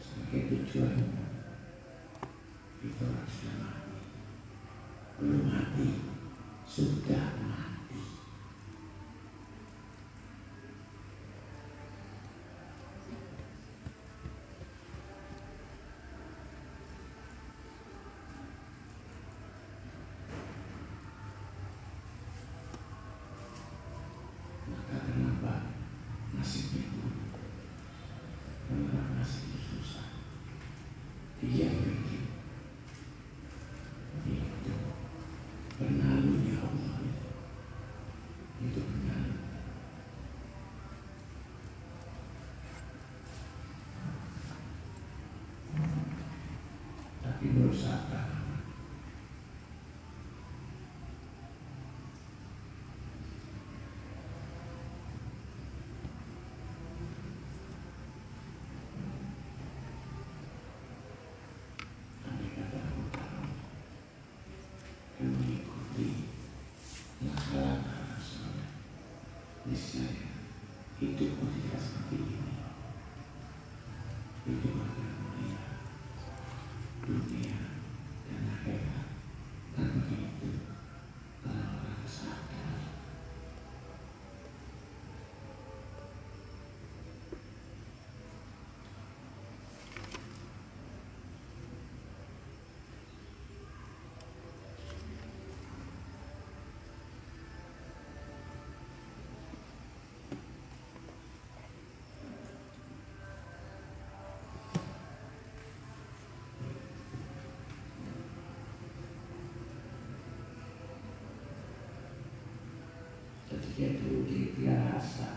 Sampai tujuan. di 33 rasa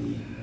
Yeah.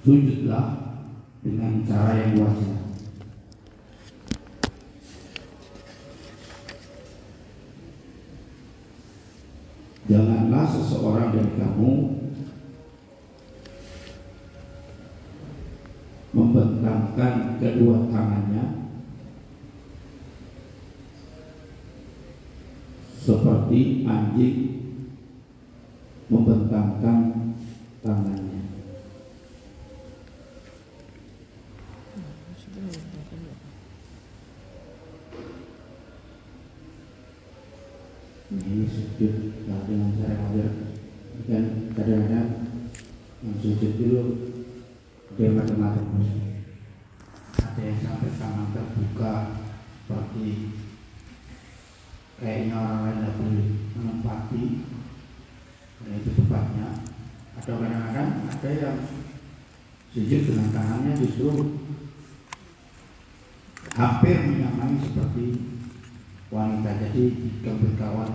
sujudlah dengan cara yang wajar. Janganlah seseorang dari kamu membentangkan kedua tangannya seperti anjing itu hampir menyamai seperti wanita. Jadi berkawan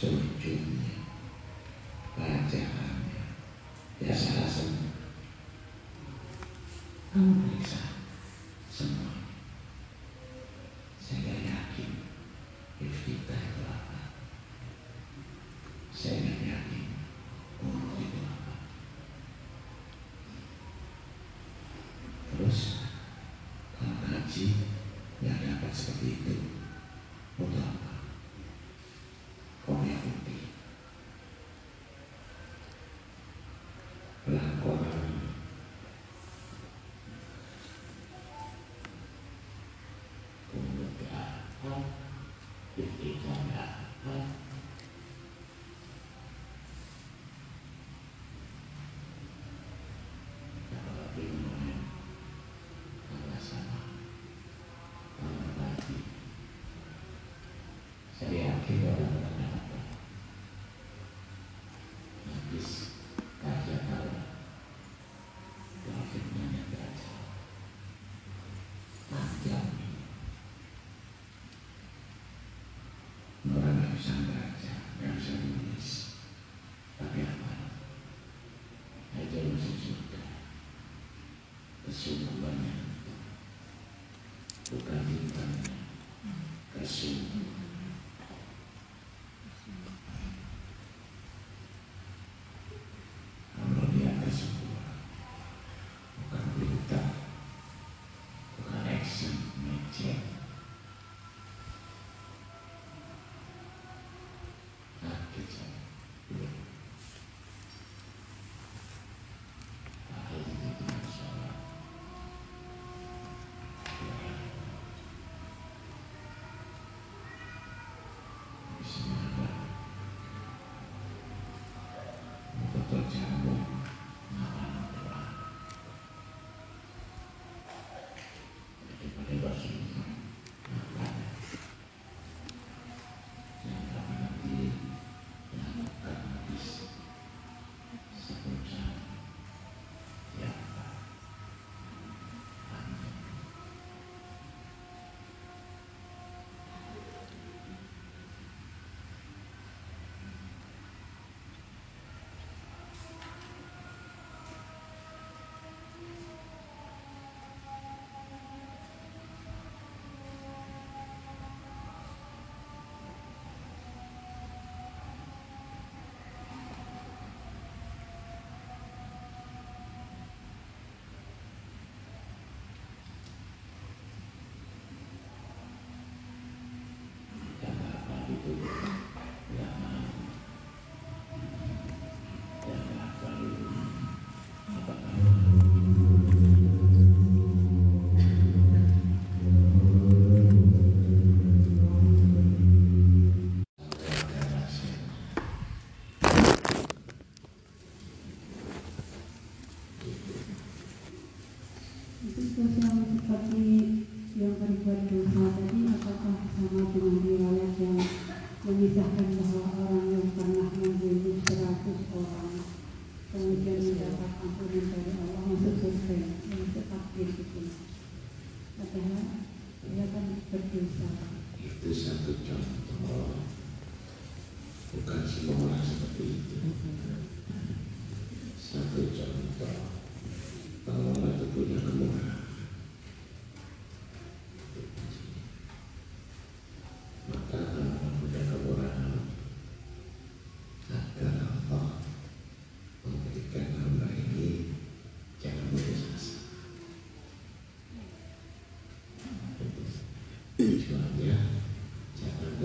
seujungnya. Kerajaannya ya salah semua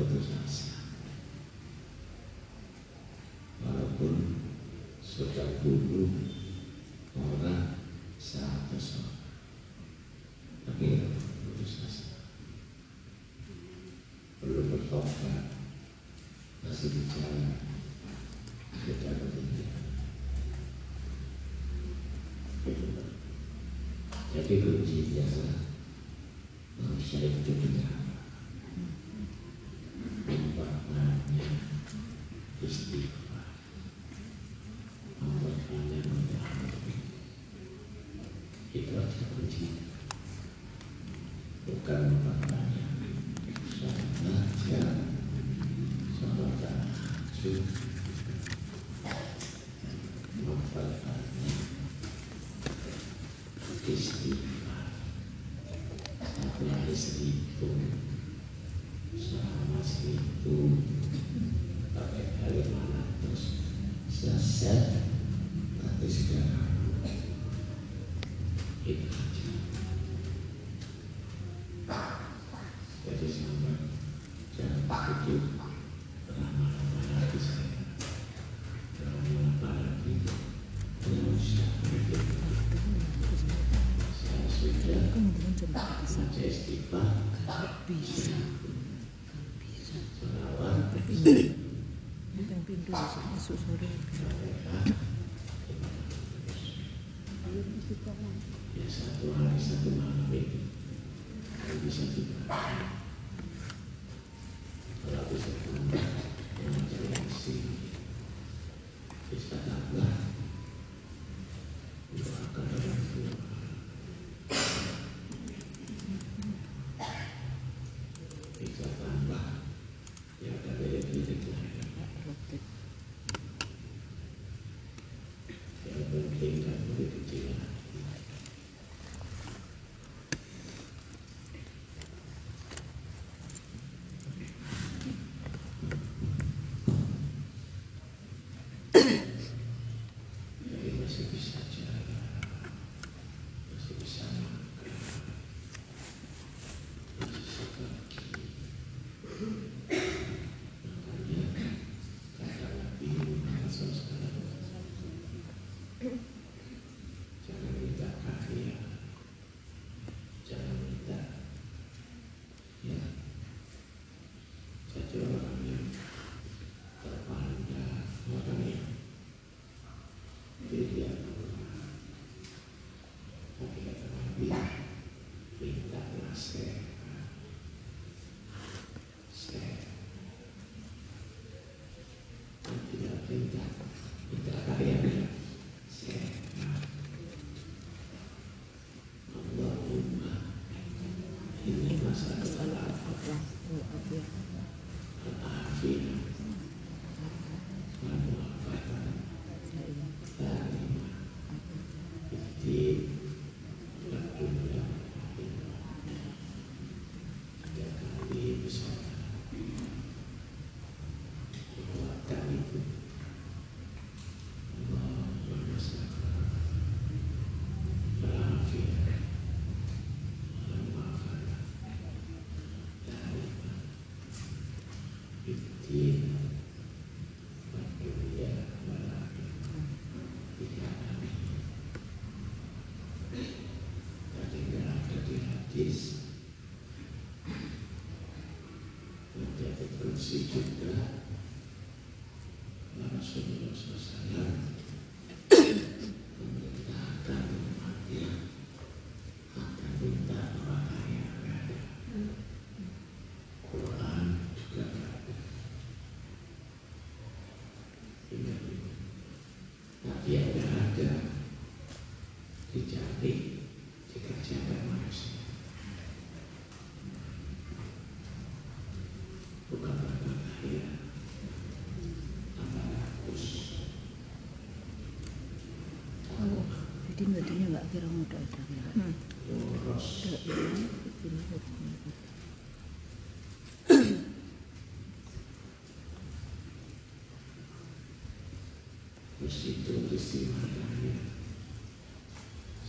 putus asa. Walaupun sudah orang orang, tapi. Ya, Belum bertobat, masih kita. Jadi kuncinya sus orejas.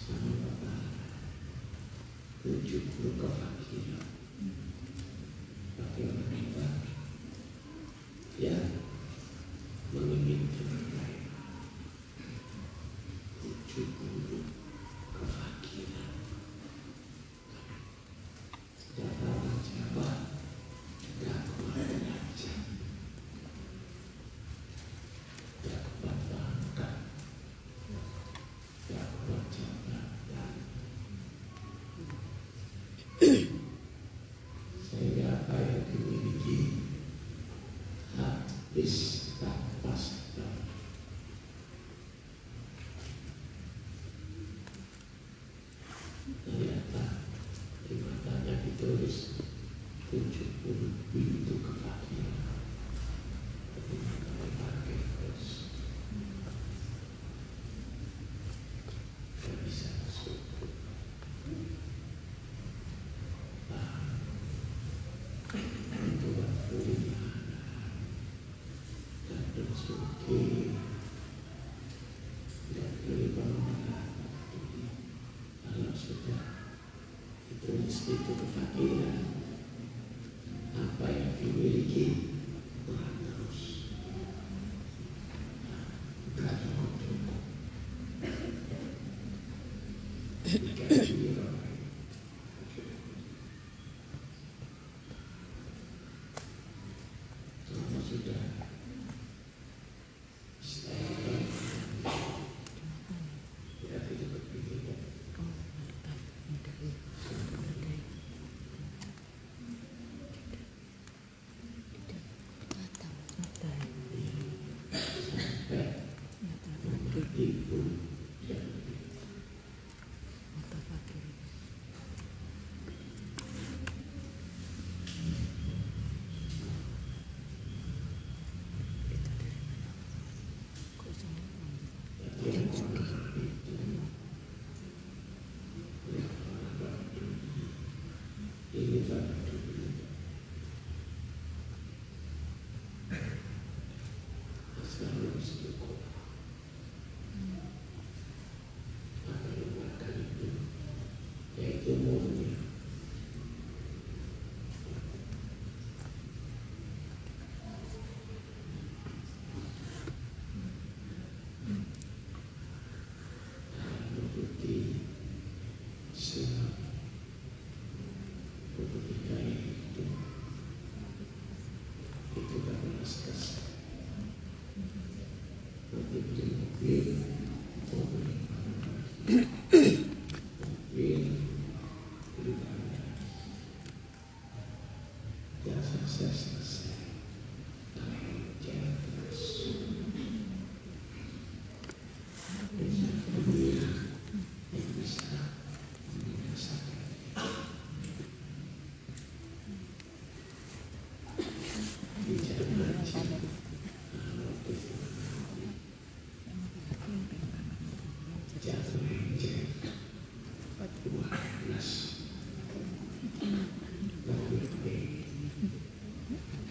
Sama Bapak. Tujuh puluh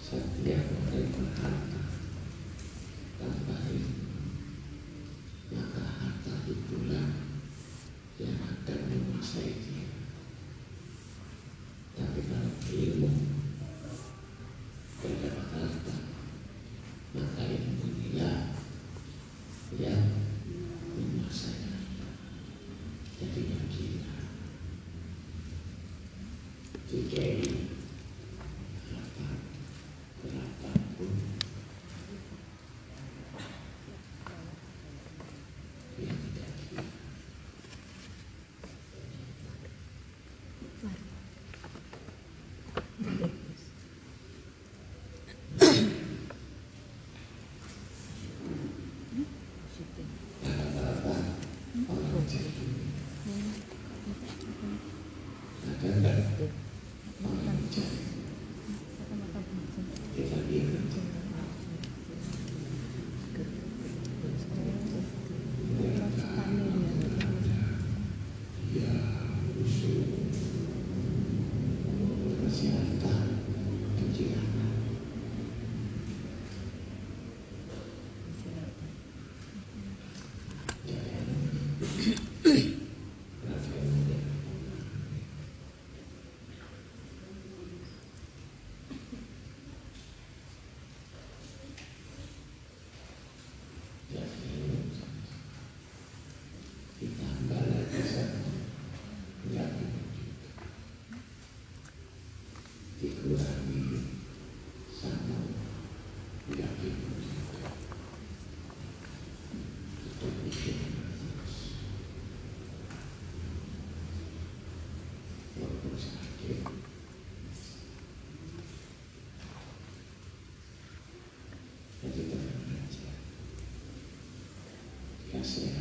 setiap menerima maka itulah yang akan menguasai You see.